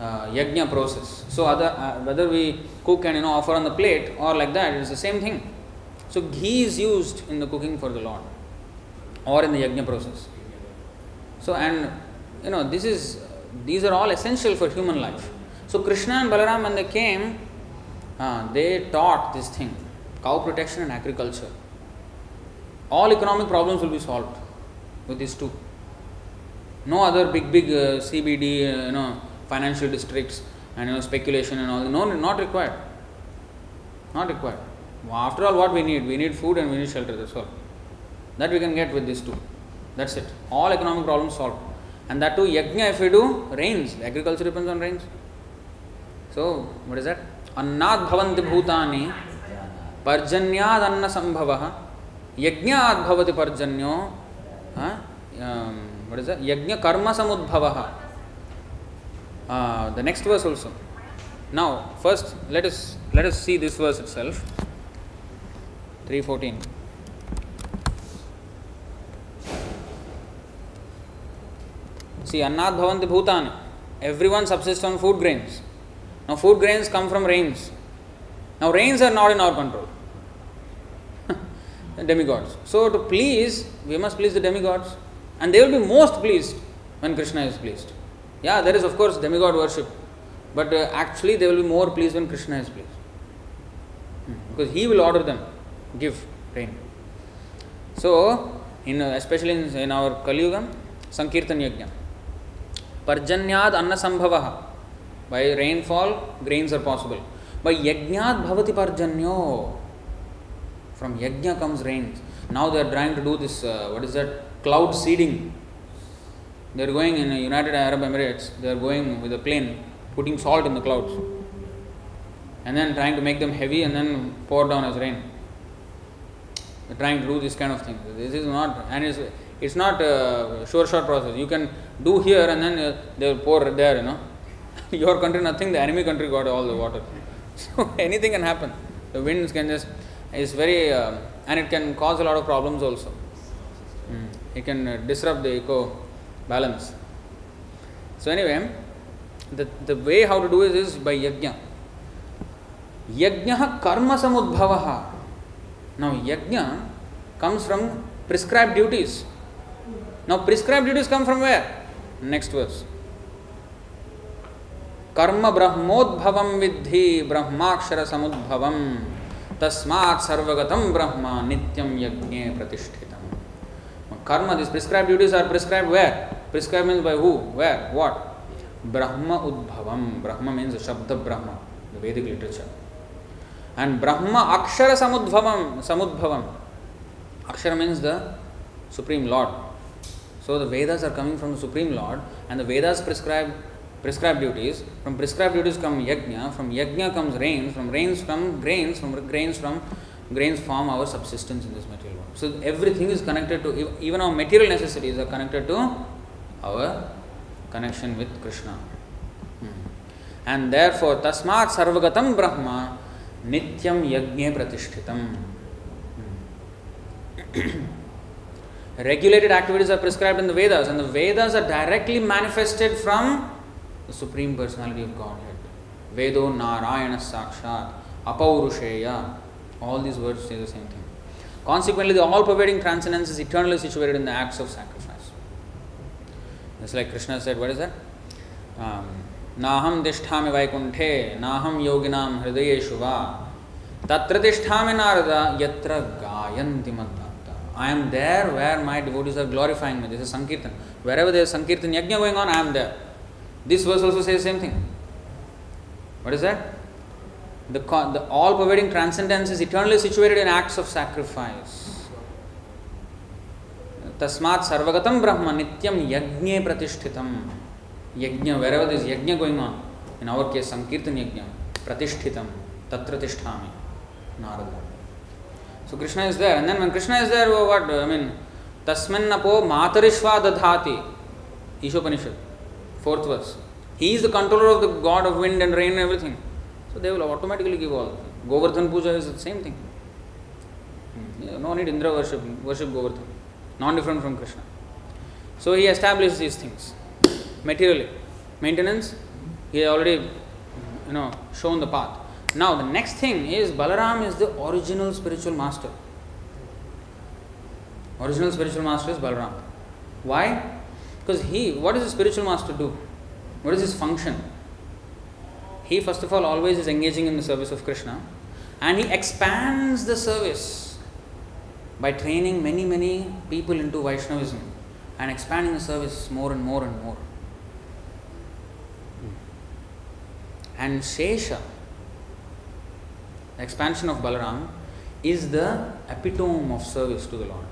uh, yajna process. So other uh, whether we cook and you know offer on the plate or like that it is the same thing. So ghee is used in the cooking for the lord or in the yajna process. So and you know this is these are all essential for human life. So krishna and balaram when they came uh, they taught this thing cow protection and agriculture all economic problems will be solved with these two no other big big uh, cbd uh, you know financial districts and you know speculation and all no not required not required after all what we need we need food and we need shelter that's all That we can get with these two. That's it. All economic problems solved. And that too, yajna, if we do, rains. Agriculture depends on rains. So, what is that? Annad bhavanti bhutani parjanyad anna sambhava yajnad bhavati parjanyo huh? um, what is that? Yajna karma samudbhava. Uh, the next verse also. Now, first let us let us see this verse itself. 314. See, annad bhavanti bhutani. Everyone subsists on food grains. Now, food grains come from rains. Now, rains are not in our control. demigods. So, to please, we must please the demigods. And they will be most pleased when Krishna is pleased. Yeah, there is, of course, demigod worship. But uh, actually, they will be more pleased when Krishna is pleased. Hmm. Because he will order them, give rain. So, in, uh, especially in, in our Kali Yuga, Sankirtan Yajna. Parjanyad Anna Sambhavaha. By rainfall, grains are possible. By Yajnad Bhavati Parjanyo. From Yajna comes rains. Now they are trying to do this, uh, what is that? Cloud seeding. They are going in United Arab Emirates, they are going with a plane, putting salt in the clouds. And then trying to make them heavy and then pour down as rain. They're trying to do this kind of thing. This is not, and it's, it's not a sure shot process. You can do here and then uh, they will pour there, you know. Your country, nothing, the enemy country got all the water. So anything can happen. The winds can just, it's very, uh, and it can cause a lot of problems also. Mm. It can uh, disrupt the eco balance. So, anyway, the, the way how to do it is by yajna. Yajna karma samudbhavaha. Now, yajna comes from prescribed duties. Now, prescribed duties come from where? Next verse. कर्म ब्रह्मोद्भवम विद्धि ब्रह्माक्षर समुद्भवम तस्मात् सर्वगतम ब्रह्म नित्यम यज्ञे प्रतिष्ठितम। कर्म this prescribe duties are prescribe where prescribe means by who where what ब्रह्म उद्भवम ब्रह्म means शब्द ब्रह्म the वैदिक लिटरेचर एंड ब्रह्म अक्षर समुद्भवम समुद्भवम अक्षर means the supreme lord so the vedas are coming from the supreme lord and the vedas prescribe prescribed duties. From prescribed duties come yajna. From yajna comes rains. From rains come grains. From grains from grains form our subsistence in this material world. So everything is connected to even our material necessities are connected to our connection with Krishna. Hmm. And therefore, tasmat sarvagatam brahma nityam yajna pratishtitam. Hmm. Regulated activities are prescribed in the Vedas, and the Vedas are directly manifested from the Supreme Personality of Godhead. Vedo Narayana Sakshat, Apaurusheya. All these words say the same thing. Consequently, the all pervading transcendence is eternally situated in the acts of sacrifice. It's like Krishna said, what is that? Um, नाहम तिष्ठामि वैकुंठे नाहम योगिनाम हृदयेषु वा तत्र तिष्ठामि नारद यत्र गायन्ति मद्भक्ता I am there where my devotees are glorifying me. This is Sankirtan. Wherever there is Sankirtan yajna going on, I am there. This verse also says the same thing. What is that? The, the all pervading transcendence is eternally situated in acts of sacrifice. Tasmat sarvagatam brahma nityam yajna pratishtitam. Yajna, wherever there is yajna going on, in our case Sankirtan yajna, pratishtitam, tatra tishtami, Narada. So Krishna is there, and then when Krishna is there, what? I mean, tasmannapo matarishva dadhati, Ishopanishad. Fourth verse. He is the controller of the god of wind and rain and everything. So they will automatically give all. Govardhan Puja is the same thing. Hmm. No need Indra worship, worship Govardhan. Non different from Krishna. So he established these things. Materially. Maintenance, he has already you know shown the path. Now the next thing is Balaram is the original spiritual master. Original spiritual master is Balaram. Why? Because he, what does a spiritual master do? What is his function? He, first of all, always is engaging in the service of Krishna and he expands the service by training many, many people into Vaishnavism and expanding the service more and more and more. And Shesha, the expansion of Balaram, is the epitome of service to the Lord.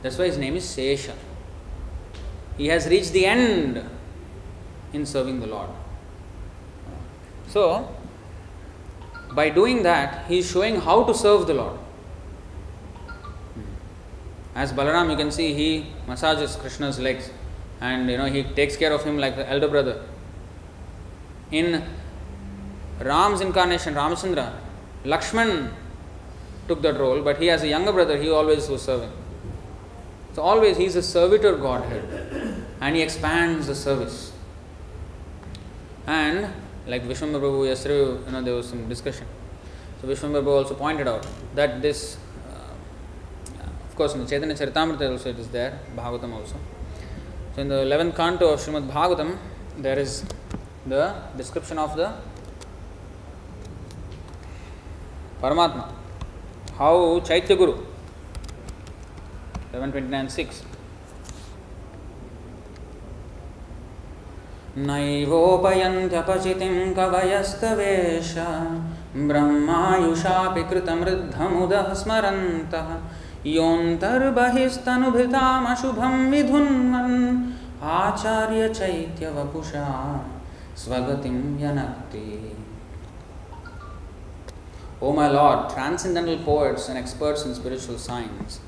That's why his name is Sesha. He has reached the end in serving the Lord. So, by doing that, he is showing how to serve the Lord. Hmm. As Balaram, you can see he massages Krishna's legs and you know he takes care of him like the elder brother. In Ram's incarnation, Ramachandra, Lakshman took that role, but he as a younger brother, he always was serving. So always he is a servitor Godhead and he expands the service. And like Vishwambar Prabhu yesterday, you know, there was some discussion. So Vishwambar Prabhu also pointed out that this, uh, of course, in the Chaitanya Charitamrita also it is there, Bhagavatam also. So in the 11th canto of Srimad Bhagavatam, there is the description of the Paramatma. How Chaitya Guru, 1129 6. नैवोपयन्त्यपचितिं कवयस्तवेश ब्रह्मायुषापि कृतमृद्धमुदः स्मरन्तः योऽन्तर्बहिस्तनुभृतामशुभं विधुन्वन् आचार्यचैत्यवपुषा स्वगतिं यनक्ति O my Lord, transcendental poets and experts in spiritual science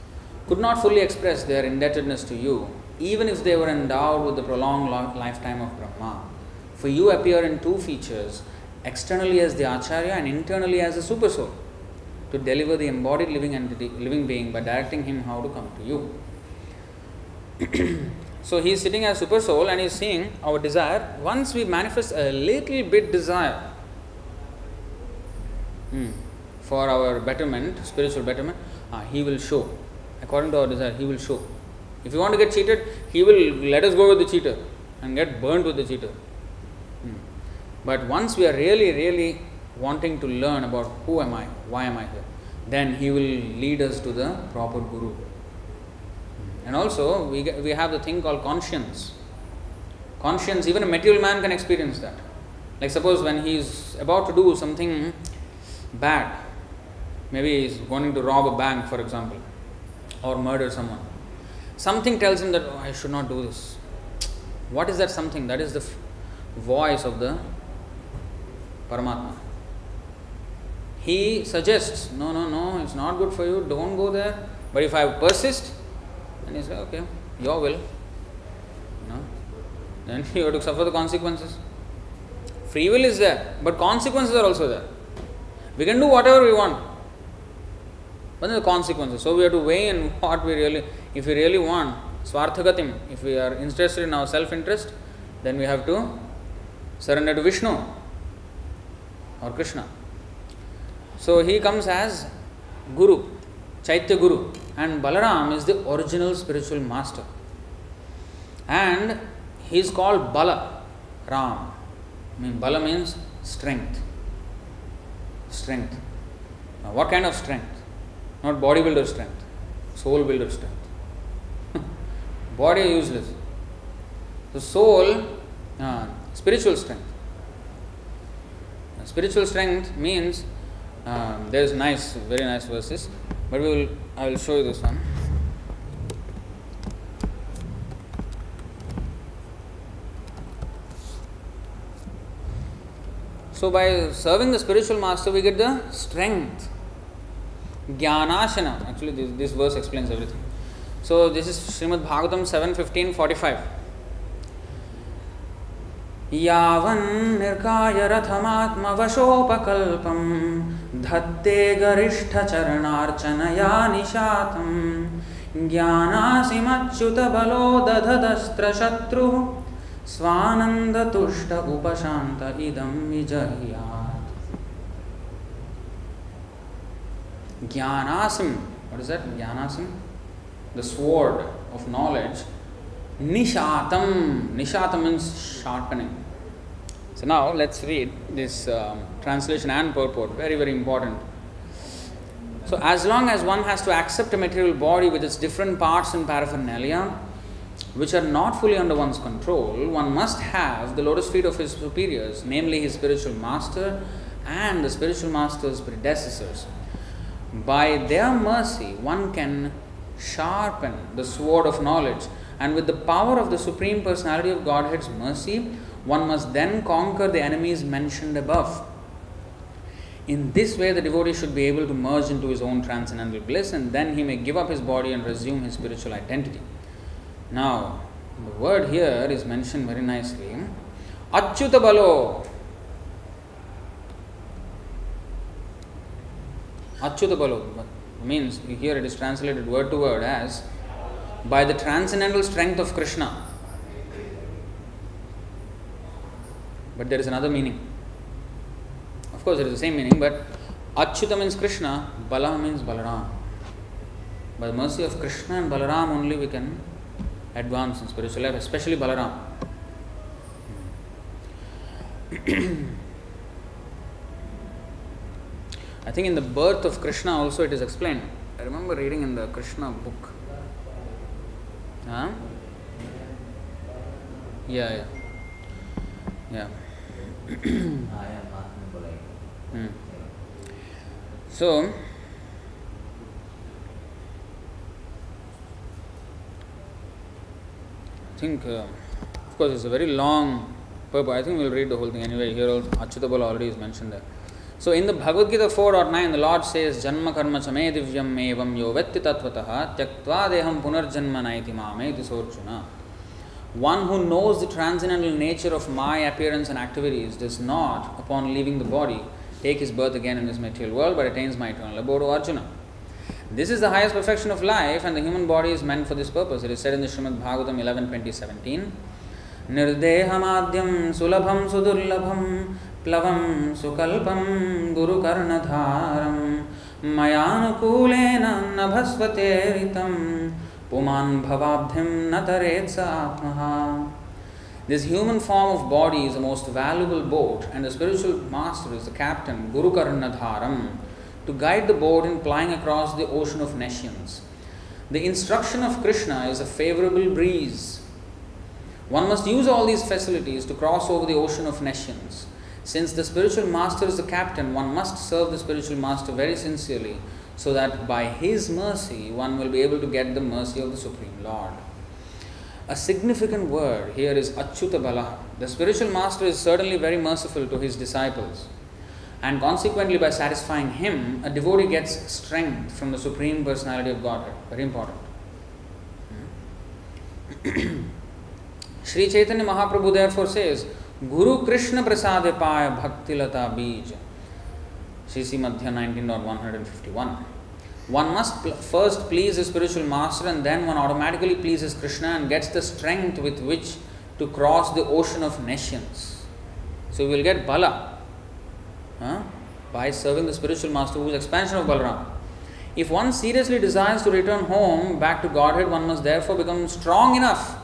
could not fully express their indebtedness to you, even if they were endowed with the prolonged lifetime of Brahma. For you appear in two features externally as the Acharya and internally as the Supersoul to deliver the embodied living entity, living being by directing him how to come to you. so he is sitting as Supersoul and he is seeing our desire. Once we manifest a little bit desire, Hmm. for our betterment, spiritual betterment, uh, He will show. According to our desire, He will show. If you want to get cheated, He will let us go with the cheater and get burnt with the cheater. Hmm. But once we are really, really wanting to learn about who am I, why am I here, then He will lead us to the proper Guru. And also, we, we have the thing called conscience. Conscience, even a material man can experience that. Like, suppose when he is about to do something bad. Maybe he is wanting to rob a bank, for example, or murder someone. Something tells him that oh, I should not do this. What is that something? That is the voice of the Paramatma. He suggests, no, no, no, it's not good for you, don't go there. But if I persist, then he says, okay, your will. No? Then you have to suffer the consequences. Free will is there, but consequences are also there. We can do whatever we want. But the consequences. So we have to weigh in what we really, if we really want, Swarthagatim, if we are interested in our self interest, then we have to surrender to Vishnu or Krishna. So he comes as Guru, Chaitya Guru, and Balaram is the original spiritual master. And he is called Bala Ram. I mean, Bala means strength strength. Now, what kind of strength? Not bodybuilder strength, soul builder strength. Body useless. The soul, uh, spiritual strength. spiritual strength means uh, there is nice, very nice verses, but we will. I will show you this one. So, by serving the spiritual master, we get the strength. Jnanashana. Actually, this, this verse explains everything. So, this is Srimad Bhagavatam 7 15 45. यावन्निर्काय रथमात्मवशोपकल्पं धत्ते गरिष्ठचरणार्चनया निशातं ज्ञानासिमच्युतबलो दधदस्त्रशत्रुः स्वानन्दतुष्ट उपशान्त इदं विजह्यात् Jnanasim, what is that? Jnanasim? The sword of knowledge. Nishatam. Nishatam means sharpening. So now let's read this um, translation and purport. Very, very important. So, as long as one has to accept a material body with its different parts and paraphernalia, which are not fully under one's control, one must have the lotus feet of his superiors, namely his spiritual master and the spiritual master's predecessors. By their mercy, one can sharpen the sword of knowledge, and with the power of the Supreme Personality of Godhead's mercy, one must then conquer the enemies mentioned above. In this way, the devotee should be able to merge into his own transcendental bliss, and then he may give up his body and resume his spiritual identity. Now, the word here is mentioned very nicely. Achyuta balo. Achyuta balo means here it is translated word to word as by the transcendental strength of Krishna. But there is another meaning. Of course, it is the same meaning, but Achyuta means Krishna, Bala means Balaram. By the mercy of Krishna and Balaram only we can advance in spiritual life, especially Balaram. I think in the birth of Krishna also it is explained. I remember reading in the Krishna book. Huh? Yeah, yeah. Yeah. Hmm. So, I think, uh, of course, it's a very long purport. I think we'll read the whole thing anyway. Here, also, Achyutabala already is mentioned there. So, in the Bhagavad Gita 4.9, the Lord says, Janma karma chame divyam evam yo vetti tatvatah tyaktva deham punarjanma naiti mameti sorchuna. One who knows the transcendental nature of my appearance and activities does not, upon leaving the body, take his birth again in this material world but attains my eternal abode, O Arjuna. This is the highest perfection of life, and the human body is meant for this purpose. It is said in the Srimad Bhagavatam 11 2017. निर्देहमाद्यं सुलभं सुदुर्लभं प्लवं सुकल्पं गुरुकर्णधारं मयानुकूलेन न पुमान् भवाब्धिं न आत्मः This human form of body is the most valuable boat, and the spiritual master is the captain, Guru Karnadharam, to guide the boat in plying across the ocean of nescience. The instruction of Krishna is a favorable breeze. One must use all these facilities to cross over the ocean of nescience. Since the spiritual master is the captain, one must serve the spiritual master very sincerely so that by his mercy one will be able to get the mercy of the Supreme Lord. A significant word here is Achyuta Bala. The spiritual master is certainly very merciful to his disciples, and consequently, by satisfying him, a devotee gets strength from the Supreme Personality of Godhead. Very important. Hmm? Sri Chaitanya Mahaprabhu therefore says, Guru Krishna Paya Bhakti Lata Bij. CC Madhya 19.151. One must first please his spiritual master and then one automatically pleases Krishna and gets the strength with which to cross the ocean of nescience. So we will get Bala by serving the spiritual master who is expansion of Balaram. If one seriously desires to return home back to Godhead, one must therefore become strong enough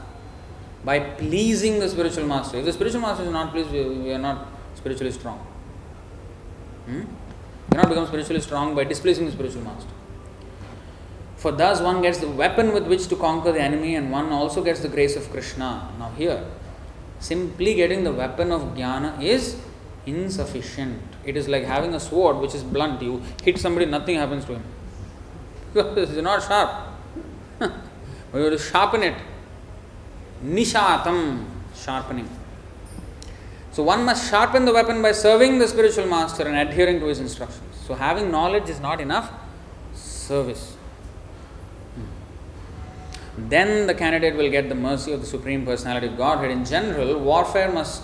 by pleasing the spiritual master. If the spiritual master is not pleased, we, we are not spiritually strong. Hmm? You cannot become spiritually strong by displeasing the spiritual master. For thus one gets the weapon with which to conquer the enemy, and one also gets the grace of Krishna. Now, here, simply getting the weapon of jnana is insufficient. It is like having a sword which is blunt. You hit somebody, nothing happens to him. Because it's not sharp. but you have to sharpen it. Nishatam, sharpening. So one must sharpen the weapon by serving the spiritual master and adhering to his instructions. So having knowledge is not enough, service. Hmm. Then the candidate will get the mercy of the Supreme Personality of Godhead. In general, warfare must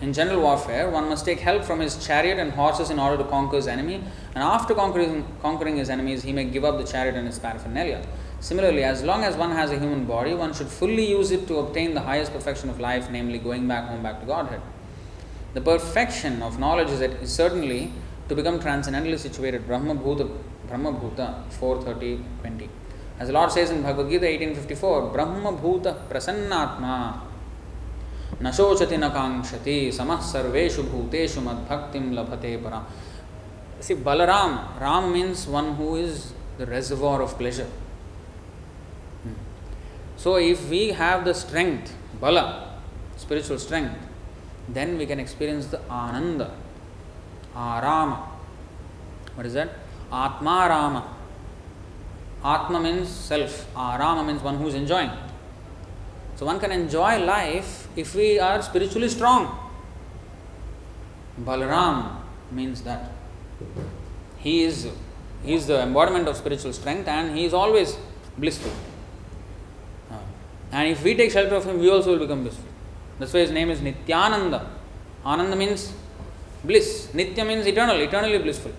in general warfare, one must take help from his chariot and horses in order to conquer his enemy, and after conquering, conquering his enemies, he may give up the chariot and his paraphernalia. Similarly, as long as one has a human body, one should fully use it to obtain the highest perfection of life, namely going back home, back to Godhead. The perfection of knowledge is, is certainly to become transcendently situated. Brahma Bhuta, Brahma Bhuta 430 20. As the Lord says in Bhagavad Gita 1854, Brahma Bhuta Prasannatma न शोचति न कांक्षति समः सर्वेषु भूतेषु मद्भक्तिं लभते परा See, Balaram, Ram means one who is the reservoir of pleasure. so, if we have the strength, Bala, spiritual strength, then we can experience the Ananda, Arama. What is that? Atma Rama. Atma means self, Arama means one who is enjoying. So one can enjoy life if we are spiritually strong. Balaram means that. He is he is the embodiment of spiritual strength and he is always blissful. And if we take shelter of him, we also will become blissful. That's why his name is Nityananda. Ananda means bliss. Nitya means eternal, eternally blissful.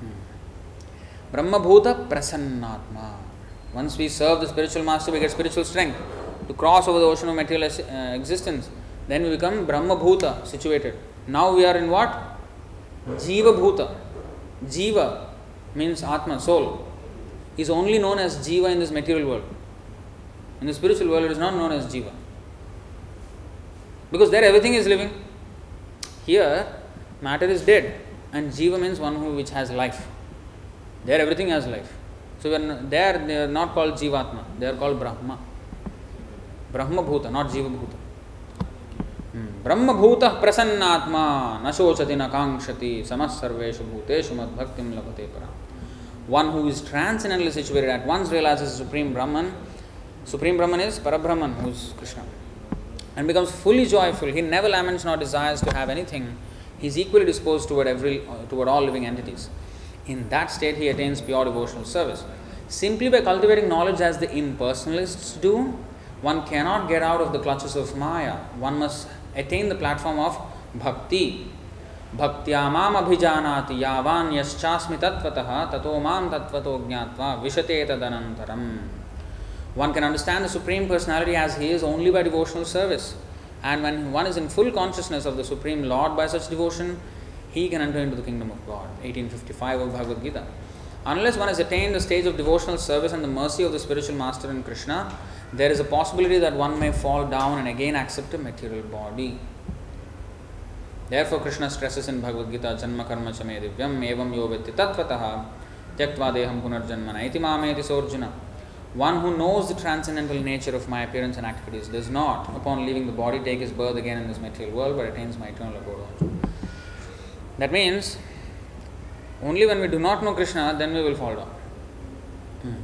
Hmm. Brahmabhuta Prasannatma. Once we serve the spiritual master, we get spiritual strength to cross over the ocean of material uh, existence. Then we become Brahma Brahmabhuta situated. Now we are in what? Jiva Bhuta. Jiva means Atma, soul, is only known as Jiva in this material world. In the spiritual world, it is not known as Jiva. Because there everything is living. Here, matter is dead, and Jiva means one who which has life. There everything has life. So when there they are not called Jivatma, they are called Brahma. Brahma Bhuta, not Jiva Bhuta. ब्रह्मभूतः प्रसन्नात्मा न शोचति न काङ्क्षति समः सर्वेषु भूतेषु मद्भक्तिं लभते परा one who is transcendently situated at once realizes Supreme Brahman. Supreme Brahman is Parabrahman, who is Krishna, and becomes fully joyful. He never laments nor desires to have anything. He is equally disposed toward every toward all living entities. In that state, he attains pure devotional service. Simply by cultivating knowledge as the impersonalists do, one cannot get out of the clutches of Maya. One must attain the platform of bhakti. भक्त्या माम अभिजानाति यावान यश्चास्मि तत्वतः ततो माम तत्वतो ज्ञात्वा विशते तदनन्तरम one can understand the supreme personality as he is only by devotional service. And when one is in full consciousness of the supreme lord by such devotion he can enter into the kingdom of god. 1855 of bhagavad gita. Unless one has attained the stage of devotional service and the mercy of the spiritual master in krishna there is a possibility that one may fall down and again accept a material body. Therefore, Krishna stresses in Bhagavad Gita, Janma karma cha me divyam evam yo vetti tatvataha tyaktva deham punarjanmana iti mameti sorjuna. One who knows the transcendental nature of my appearance and activities does not, upon leaving the body, take his birth again in this material world, but attains my eternal abode also. That means, only when we do not know Krishna, then we will fall down. Hmm.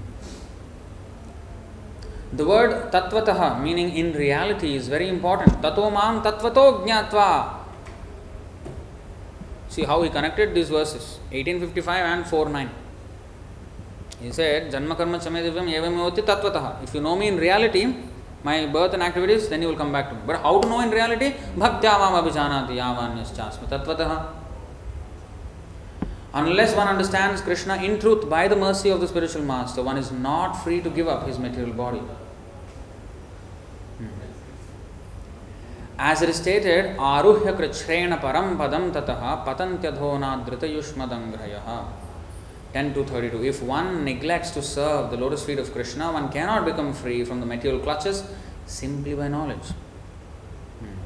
The word tatvataha, meaning in reality, is very important. Tato mam tatvato jnatva. See how he connected these verses 1855 and 49. He said, Janma karma chame divyam evam yoti tatvataha. If you know me in reality, my birth and activities, then you will come back to me. But how to know in reality? Bhaktya mam abhijanati yavanyaschasma tatvataha. Unless one understands Krishna in truth by the mercy of the spiritual master, one is not free to give up his material body. As it is stated, Aruhya Krichrena Param Padam Tataha Patantyadhona Dhritayushmadangrayaha. 10 to 32. If one neglects to serve the lotus feet of Krishna, one cannot become free from the material clutches simply by knowledge. Hmm.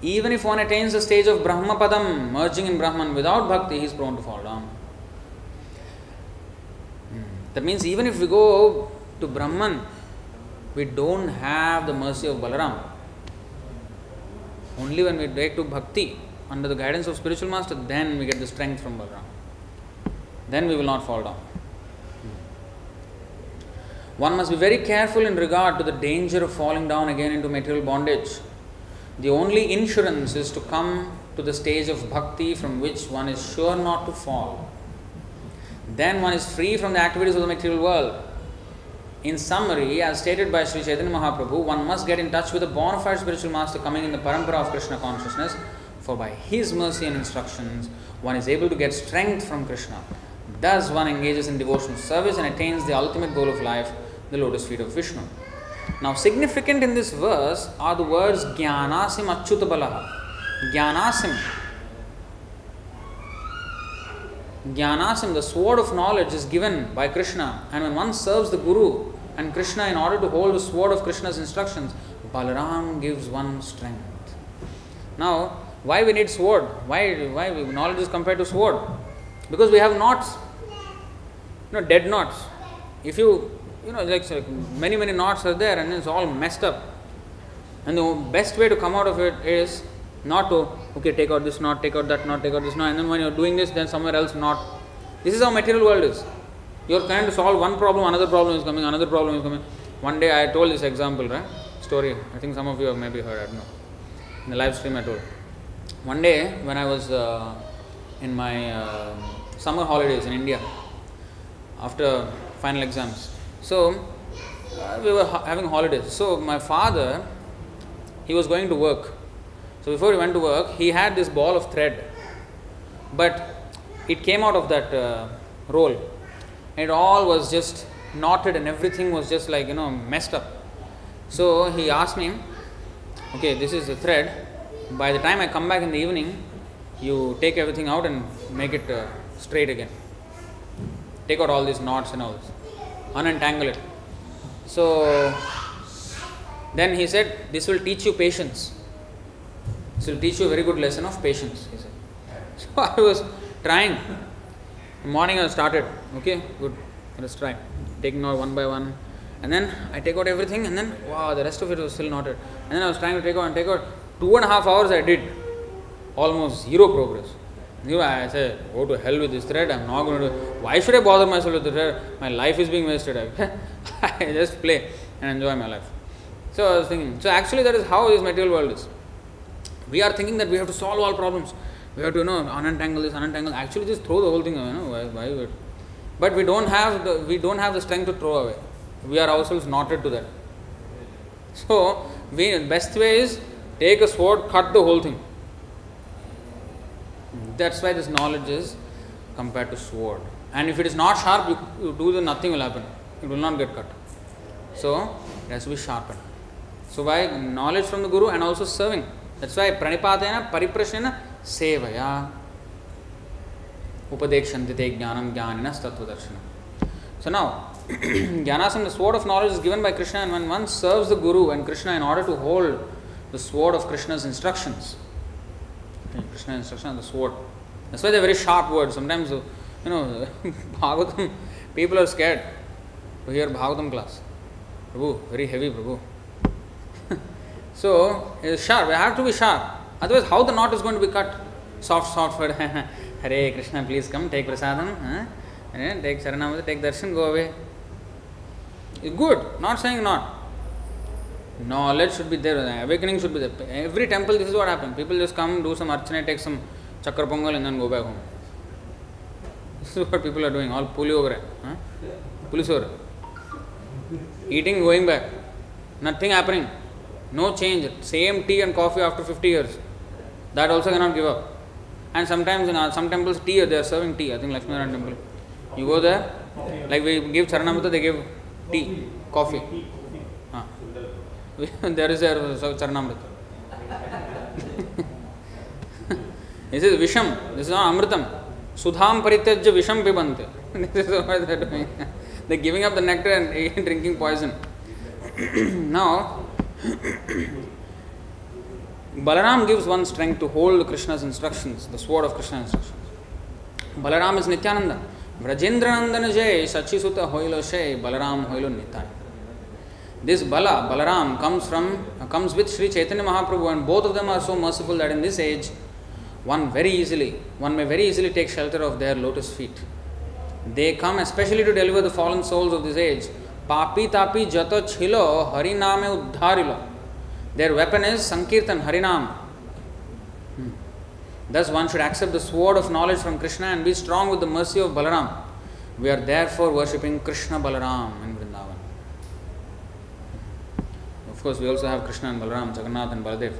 Even if one attains the stage of Brahmapadam, merging in Brahman without bhakti, he is prone to fall down. Hmm. That means even if we go to Brahman, we don't have the mercy of Balaram. Only when we take to bhakti under the guidance of spiritual master, then we get the strength from Balaram. Then we will not fall down. One must be very careful in regard to the danger of falling down again into material bondage. The only insurance is to come to the stage of bhakti from which one is sure not to fall. Then one is free from the activities of the material world. In summary, as stated by Sri Chaitanya Mahaprabhu, one must get in touch with a bona fide spiritual master coming in the parampara of Krishna consciousness, for by his mercy and instructions, one is able to get strength from Krishna. Thus, one engages in devotional service and attains the ultimate goal of life, the lotus feet of Vishnu. Now, significant in this verse are the words Jnanasim Achyutabalaha. Jnanasim. Jnanasim, the sword of knowledge, is given by Krishna, and when one serves the Guru and Krishna in order to hold the sword of Krishna's instructions, Balaram gives one strength. Now, why we need sword? Why why knowledge is compared to sword? Because we have knots, you know, dead knots. If you you know like, like many many knots are there and it's all messed up, and the best way to come out of it is not to okay take out this knot, take out that knot, take out this knot, and then when you're doing this, then somewhere else knot. This is how material world is. You're trying to solve one problem, another problem is coming, another problem is coming. One day I told this example, right? Story. I think some of you have maybe heard, I don't know. In the live stream I told. One day when I was uh, in my uh, summer holidays in India, after final exams. So uh, we were ha- having holidays. So my father, he was going to work. So before he went to work, he had this ball of thread, but it came out of that uh, roll. It all was just knotted, and everything was just like you know messed up. So he asked me, "Okay, this is the thread. By the time I come back in the evening, you take everything out and make it uh, straight again. Take out all these knots and all this, unentangle it." So then he said, This will teach you patience. This will teach you a very good lesson of patience, he said. So I was trying. The morning I started, okay, good, let's try. Taking out one by one. And then I take out everything and then wow, the rest of it was still knotted. And then I was trying to take out and take out. Two and a half hours I did. Almost zero progress. I said, go to hell with this thread. I'm not going to. Why should I bother myself with the thread? My life is being wasted. I just play and enjoy my life. So I was thinking. So actually, that is how this material world is. We are thinking that we have to solve all problems. We have to, you know, unentangle this, unentangle. Actually, just throw the whole thing away. You know, why, why would? But we don't have the we don't have the strength to throw away. We are ourselves knotted to that. So, we best way is take a sword, cut the whole thing. That's why this knowledge is compared to sword. And if it is not sharp, you, you do the nothing will happen. It will not get cut. So it has to be sharpened. So by knowledge from the Guru and also serving. That's why pranipatena pariprashena sevaya upadekshante te jnanam jnaninas tattvadarshana. So now Jnanasam, the sword of knowledge is given by Krishna and when one serves the Guru and Krishna in order to hold the sword of Krishna's instructions. Krishna's instruction on the sword. That's why they're very sharp words. Sometimes, you know, Bhagavatam, people are scared to hear Bhagavatam class. Prabhu, very heavy Prabhu. so, it's sharp. We have to be sharp. Otherwise, how the knot is going to be cut? Soft, soft word. Hare Krishna, please come, take prasadam. Huh? Take Saranamata, take darshan, go away. Good. Not saying not. Knowledge should be there awakening should be there every temple this is what happen people just come do some archana take some chakkara pongal and then go back home this is what people are doing all pulley over है police over eating going back nothing happening no change same tea and coffee after fifty years that also can give up and sometimes in some temples tea they are serving tea I think Lakshminarayan temple you go दैक we give sharanam they give tea coffee There is a Charanamrita. this is Visham, this is not Amritam. Sudham parityajya Visham pibante. this is what they're doing. they're giving up the nectar and drinking poison. now, Balaram gives one strength to hold Krishna's instructions, the sword of Krishna's instructions. Balaram is Nityananda. Brajendranandana Jay, Sachisuta Hoilo Shay, Balaram Hoilo Nitai. This Bala, Balaram, comes from comes with Sri Chaitanya Mahaprabhu, and both of them are so merciful that in this age, one very easily, one may very easily take shelter of their lotus feet. They come especially to deliver the fallen souls of this age. Papi tapi jato chilo hariname uddharilo. Their weapon is Sankirtan, Harinam. Hmm. Thus, one should accept the sword of knowledge from Krishna and be strong with the mercy of Balaram. We are therefore worshipping Krishna Balaram course, we also have Krishna and Balaram, Jagannath and Baladev.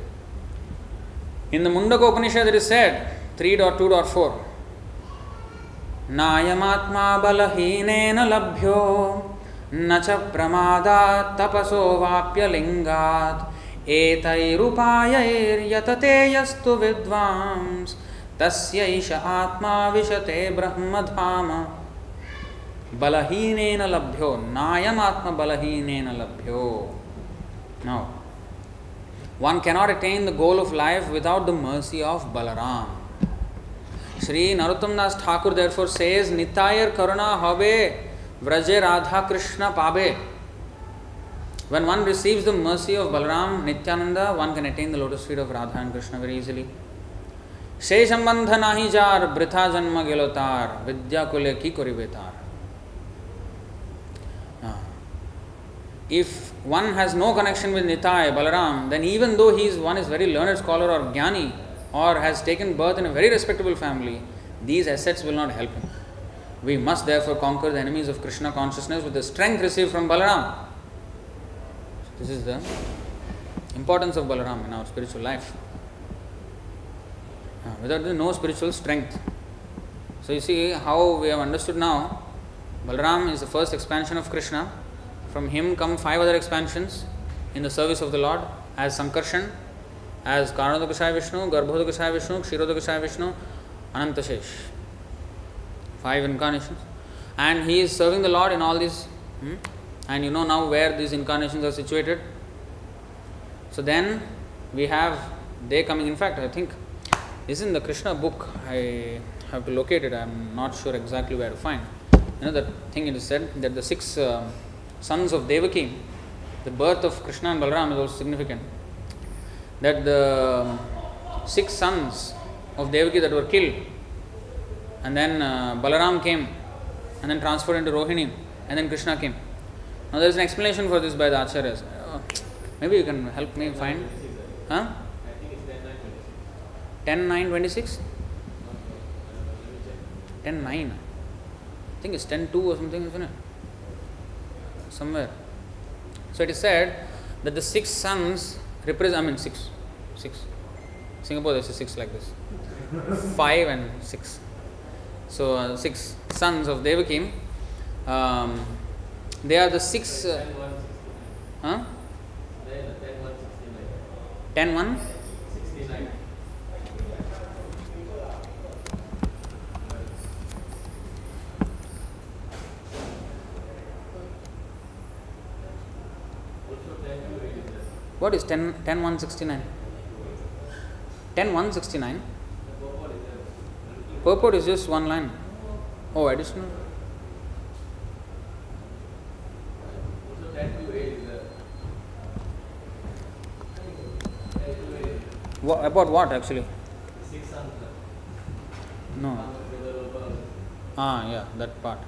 In the Mundaka Upanishad, it is said 3.2.4 नायमात्मा बलहीनेन लभ्यो न च प्रमादात् तपसो वाप्यलिङ्गात् एतैरुपायैर्यतते यस्तु विद्वांस् तस्यैष आत्मा विशते Brahmadham बलहीनेन लभ्यो नायमात्म बलहीनेन लभ्यो Now, one cannot attain the goal of life without the mercy of Balaram. Sri Narottam Das Thakur therefore says, Nitayar Karuna Habe Vraje Radha Krishna Pabe. When one receives the mercy of Balaram, Nityananda, one can attain the lotus feet of Radha and Krishna very easily. से संबंध नाही jar वृथा जन्म गेलो तार विद्या कुले की करी बेतार if one has no connection with Nitai, Balaram, then even though he is one is very learned scholar or jnani or has taken birth in a very respectable family, these assets will not help him. We must therefore conquer the enemies of Krishna consciousness with the strength received from Balaram. This is the importance of Balaram in our spiritual life. Uh, Without this, no spiritual strength. So you see how we have understood now. Balaram is the first expansion of Krishna. From him come five other expansions in the service of the Lord as Sankarshan, as Karanodakashaya Vishnu, Garbhodakashaya Vishnu, Kshirodakashaya Vishnu, Anantashesh. Five incarnations. And he is serving the Lord in all these. hmm? And you know now where these incarnations are situated. So then we have they coming. In fact, I think is in the Krishna book. I have to locate it. I am not sure exactly where to find. Another thing it is said that the six uh, sons of Devaki, the birth of Krishna and Balaram is also significant. That the six sons of Devaki that were killed, and then uh, Balaram came, and then transferred into Rohini, and then Krishna came. Now there is an explanation for this by the acharyas. Uh, maybe you can help me find. Huh? 10 9 26? 10 9. I think it's 10 2 or something, isn't it? Somewhere. So it is said that the six sons represent, I mean, six. Six. Singapore, there's a six like this. Five and six. So, uh, six sons of Devakim. Um, they are the six. Uh, huh? 10 1? What is 10, 10 169? 10 169? Purport is just one line. Oh, additional? What, about what actually? No. Ah, yeah, that part.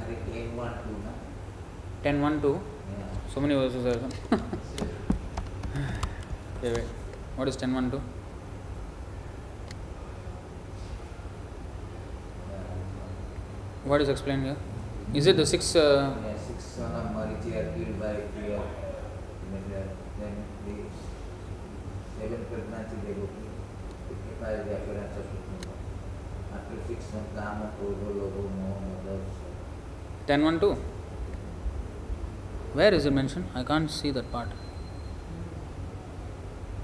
Hari ten one two 10 1 2. So many verses are there. okay, wait. What is 10 1 2? What is explained here? Is it the six? Uh, Yeah, six son of Marichi are killed by fear. Then the- then the seven pregnancy they go to by the appearance of. After six months, Kama, Moha, Mada, 10 1 2? Where is it mentioned? I can't see that part.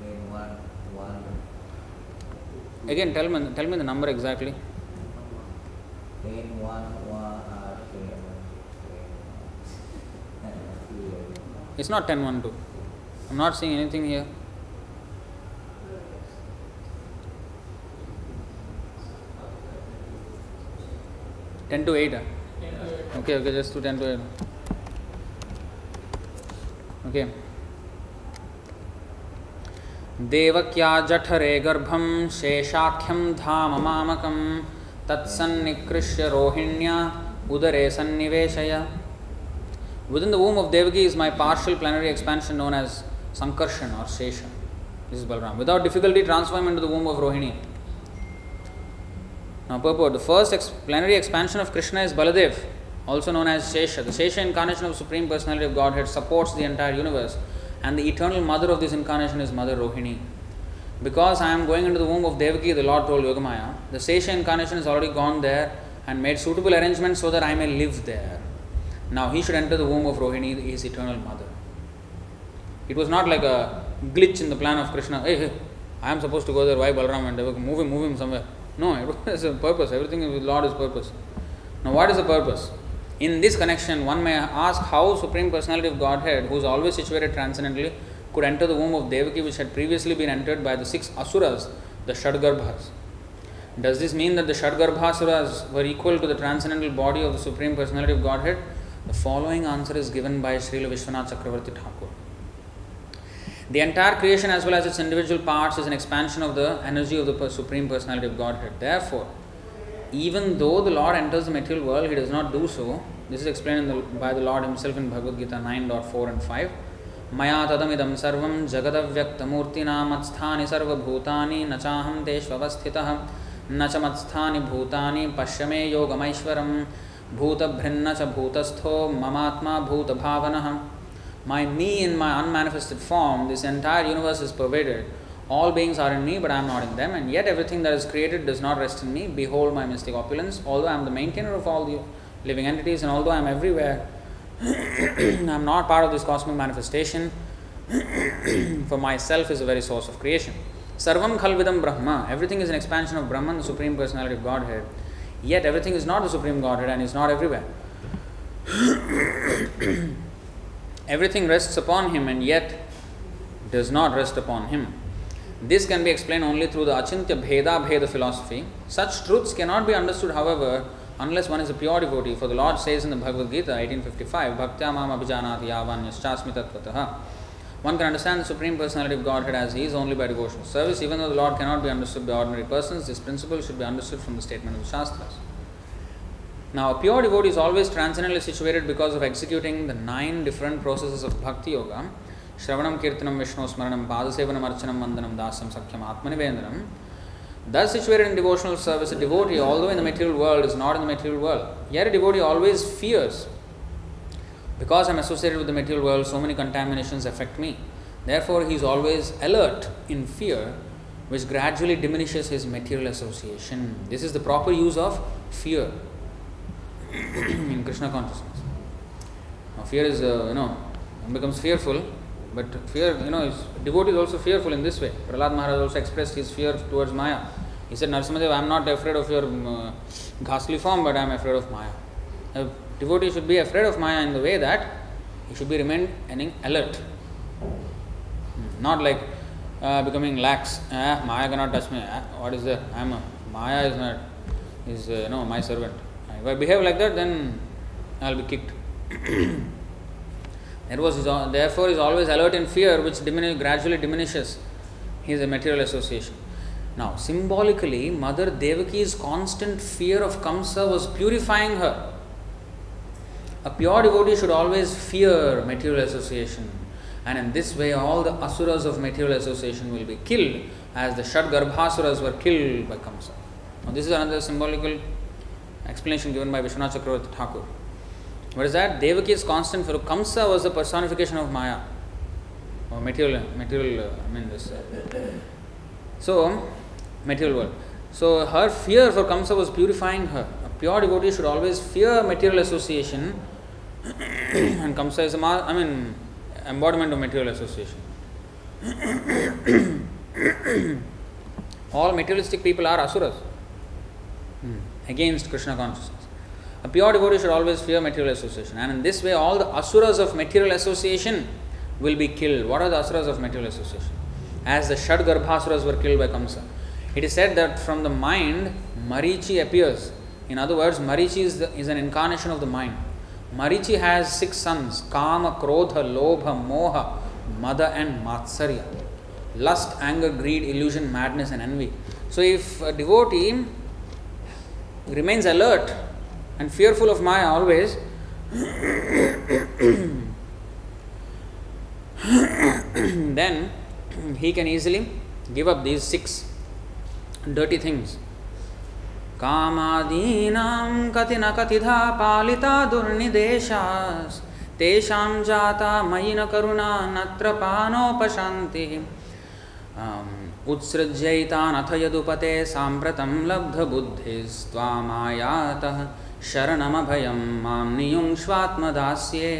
then one, one, Again, tell me, tell me the number exactly. then one, one, seven, seven. It's not 10 1 2. I'm not seeing anything here. Ten to eight. ah? Okay, okay, just to ten to eight. Okay. देवक्या जठरे गर्भं शेषाख्यं धाम मामकं तत्सन्निकृष्य रोहिण्या उदरे सन्निवेशय Within the womb of Devaki is my partial plenary expansion known as Sankarshan or Shesha. This is Balram. Without difficulty, transform him into the womb of Rohini. Now, purport the first ex- plenary expansion of Krishna is Baladev, also known as Shesha. The Shesha incarnation of Supreme Personality of Godhead supports the entire universe, and the eternal mother of this incarnation is Mother Rohini. Because I am going into the womb of Devaki, the Lord told Yogamaya, the Shesha incarnation has already gone there and made suitable arrangements so that I may live there. Now he should enter the womb of Rohini, his eternal mother. It was not like a glitch in the plan of Krishna. Hey, hey I am supposed to go there. Why Balram and Devaki? Move him, move him somewhere. No, it was a purpose. Everything with Lord is purpose. Now, what is the purpose? In this connection, one may ask how Supreme Personality of Godhead, who is always situated transcendently, could enter the womb of Devaki, which had previously been entered by the six asuras, the Shadgarbhas. Does this mean that the Shadgarbhasuras were equal to the transcendental body of the Supreme Personality of Godhead? The following answer is given by Srila Vishwanath Chakravarti Thakur. The entire creation, as well as its individual parts, is an expansion of the energy of the Supreme Personality of Godhead. Therefore, even though the Lord enters the material world, he does not do so. This is explained the, by the Lord himself in Bhagavad Gita 9.4 and 5. मया तदमिदं सर्वं जगदव्यक्तमूर्तिना मत्स्थानि सर्वभूतानि न चाहं तेष्वस्थितः न च मत्स्थानि भूतानि पश्य मे योगमैश्वरं भूतभृन्न च भूतस्थो ममात्मा भूतभावनः My me in my unmanifested form, this entire universe is pervaded. all beings are in me, but I am not in them, and yet everything that is created does not rest in me. Behold my mystic opulence. Although I am the maintainer of all the living entities, and although I am everywhere, I am not part of this cosmic manifestation. For myself is the very source of creation. Sarvam Khalvidam Brahma. Everything is an expansion of Brahman, the Supreme Personality of Godhead. Yet everything is not the Supreme Godhead and is not everywhere. everything rests upon Him and yet does not rest upon Him. This can be explained only through the Achintya Bheda Bheda philosophy. Such truths cannot be understood, however, unless one is a pure devotee. For the Lord says in the Bhagavad Gita 1855, Bhaktya mam yavanyaschasmi tatvataha. One can understand the Supreme Personality of Godhead as He is only by devotional service. Even though the Lord cannot be understood by ordinary persons, this principle should be understood from the statement of the Shastras. Now, a pure devotee is always transcendently situated because of executing the nine different processes of Bhakti Yoga Shravanam, Kirtanam, Vishnu Smaranam, Padasevanam, Archanam, Vandanam, Dasam, Sakhyam, Atmanivedanam. Thus situated in devotional service, a devotee, although in the material world, is not in the material world. Yet a devotee always fears because I am associated with the material world, so many contaminations affect me. Therefore, he is always alert in fear, which gradually diminishes his material association. This is the proper use of fear in Krishna consciousness. Now, fear is, uh, you know, one becomes fearful, but fear, you know, devotee is also fearful in this way. Prahlad Maharaj also expressed his fear towards Maya. He said, Narsimadev, I am not afraid of your um, uh, ghastly form, but I am afraid of Maya. A devotee should be afraid of Maya in the way that he should be remaining alert. Not like uh, becoming lax. Ah, Maya cannot touch me. Ah, what is there? I am a, Maya is not, is, uh, know, my servant. If I behave like that, then I will be kicked. There was his, therefore is always alert in fear, which gradually diminishes his material association. Now, symbolically, Mother Devaki's constant fear of Kamsa was purifying her. A pure devotee should always fear material association, and in this way, all the asuras of material association will be killed, as the Shad Garbhasuras were killed by Kamsa. Now, this is another symbolical explanation given by Vishwanath Chakravarti Thakur. What is that? Devaki's constant fear. Kamsa was the personification of Maya, or material, material. Uh, I mean this. Uh, so, um, material world. So her fear for Kamsa was purifying her. A pure devotee should always fear material association, and Kamsa is a, I mean, embodiment of material association. All materialistic people are asuras hmm. against Krishna consciousness. A pure devotee should always fear material association, and in this way, all the asuras of material association will be killed. What are the asuras of material association? As the Shad Garbhasuras were killed by Kamsa. It is said that from the mind, Marichi appears. In other words, Marichi is, the, is an incarnation of the mind. Marichi has six sons Kama, Krodha, Lobha, Moha, Mada, and Matsarya. Lust, anger, greed, illusion, madness, and envy. So, if a devotee remains alert and fearful of Maya always, then he can easily give up these six dirty things. कामादीनां कति न कतिधा पालिता दुर्निदेशास् जाता मयि न करुणा नत्र पानोपशान्तिः उत्सृज्यैतानथ यदुपते साम्प्रतं लब्धबुद्धिस्त्वामायातः शरणमभयं माँ नियुङ्क्ष्वात्मदास्ये।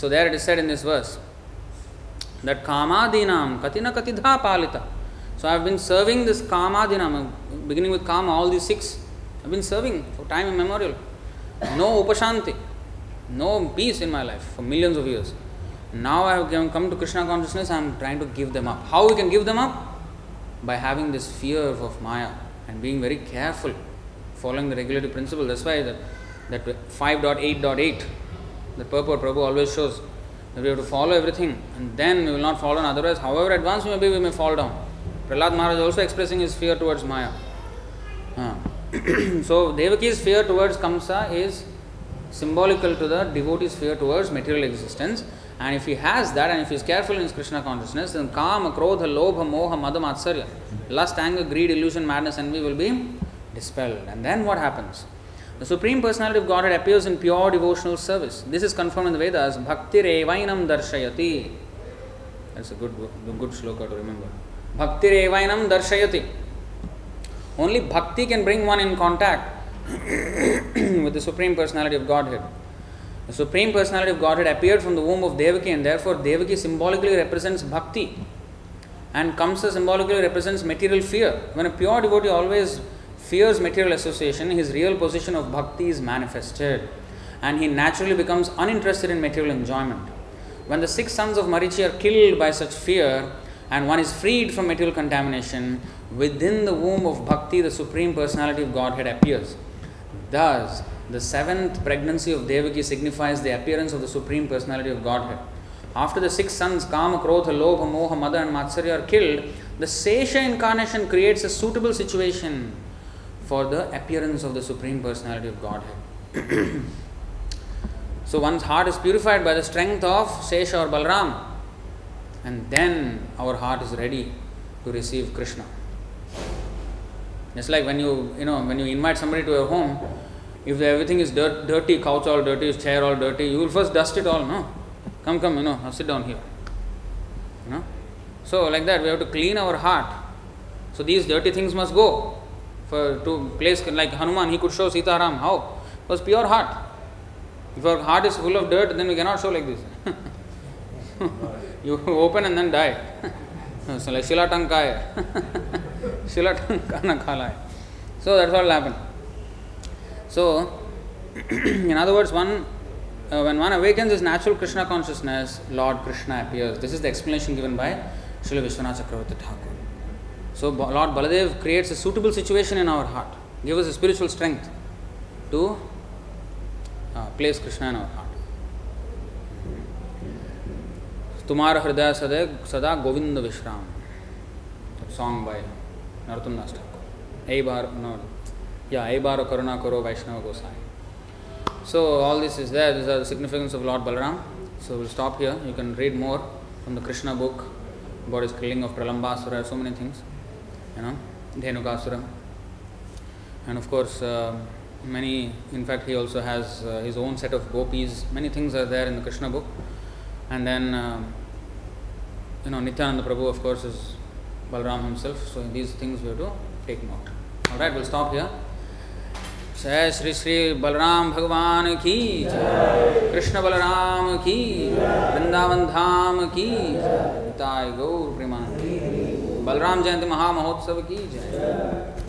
So there it is said in this verse that कामादीना कति न कति धा Palita. So I been serving this कामादीना beginning with kama all the six I been serving for time memorial no upashanti no peace in my life for millions of years now I have come to Krishna consciousness I am trying to give them up how you can give them up by having this fear of maya and being very careful following the regulative principle. That's why that, that 5.8.8 the purport Prabhu always shows that we have to follow everything and then we will not fall down. Otherwise, however advanced we may be, we may fall down. Prahlad Maharaj also expressing his fear towards Maya. Uh. so Devaki's fear towards Kamsa is symbolical to the devotee's fear towards material existence. And if he has that, and if he is careful in his Krishna consciousness, then Kama, Krodha, Lobha, Moha, Mada, Matsarya, lust, anger, greed, illusion, madness, envy will be dispelled. And then what happens? The Supreme Personality of Godhead appears in pure devotional service. This is confirmed in the Vedas. Bhakti revainam darshayati. That's a good, good shloka to remember. Bhakti revainam darshayati. Only bhakti can bring one in contact with the Supreme Personality of Godhead. The Supreme Personality of Godhead appeared from the womb of Devaki, and therefore Devaki symbolically represents bhakti, and Kamsa symbolically represents material fear. When a pure devotee always fears material association, his real position of bhakti is manifested, and he naturally becomes uninterested in material enjoyment. When the six sons of Marichi are killed by such fear, and one is freed from material contamination, within the womb of bhakti, the Supreme Personality of Godhead appears. Thus, the seventh pregnancy of Devaki signifies the appearance of the Supreme Personality of Godhead. After the six sons, Kama, Krodha, Lobha, Moha, Mada, and Matsarya are killed, the Sesha incarnation creates a suitable situation for the appearance of the Supreme Personality of Godhead. so, one's heart is purified by the strength of Sesha or Balram, and then our heart is ready to receive Krishna. Just like when you, you know, when you invite somebody to your home, if everything is dirt, dirty, couch all dirty, chair all dirty, you will first dust it all, no? Come, come, you know, sit down here. You know? So, like that, we have to clean our heart. So, these dirty things must go. For to place like Hanuman, he could show Sita Ram. How? It was pure heart. If our heart is full of dirt, then we cannot show like this. you open and then die. so, like Shila Tanka Shila Tanka khala So, that's what will happen. So, in other words, one uh, when one awakens his natural Krishna consciousness, Lord Krishna appears. This is the explanation given by Srila Vishwanath Chakravarti Thakur. So, Lord Baladev creates a suitable situation in our heart, give us a spiritual strength to uh, place Krishna in our heart. तुम्हारा हृदय सदा सदा गोविंद विश्राम song by Narottam Das Thakur. A bar, no, yeah, A bar Karuna Karo Vaishnava Gosai. So all this is there. These are the significance of Lord Balaram. So we'll stop here. You can read more from the Krishna book about his killing of Pralambasura, so many things. You know, Dhenukasura. And of course, uh, many, in fact, he also has uh, his own set of gopis. Many things are there in the Krishna book. And then, uh, you know, Nityananda Prabhu, of course, is Balaram himself. So these things we have to take note. Alright, we'll stop here. जय श्री श्री बलराम भगवान की जय कृष्ण बलराम की वृंदावन धाम की जय गौर प्रेमान बलराम जयंती महामहोत्सव की जय।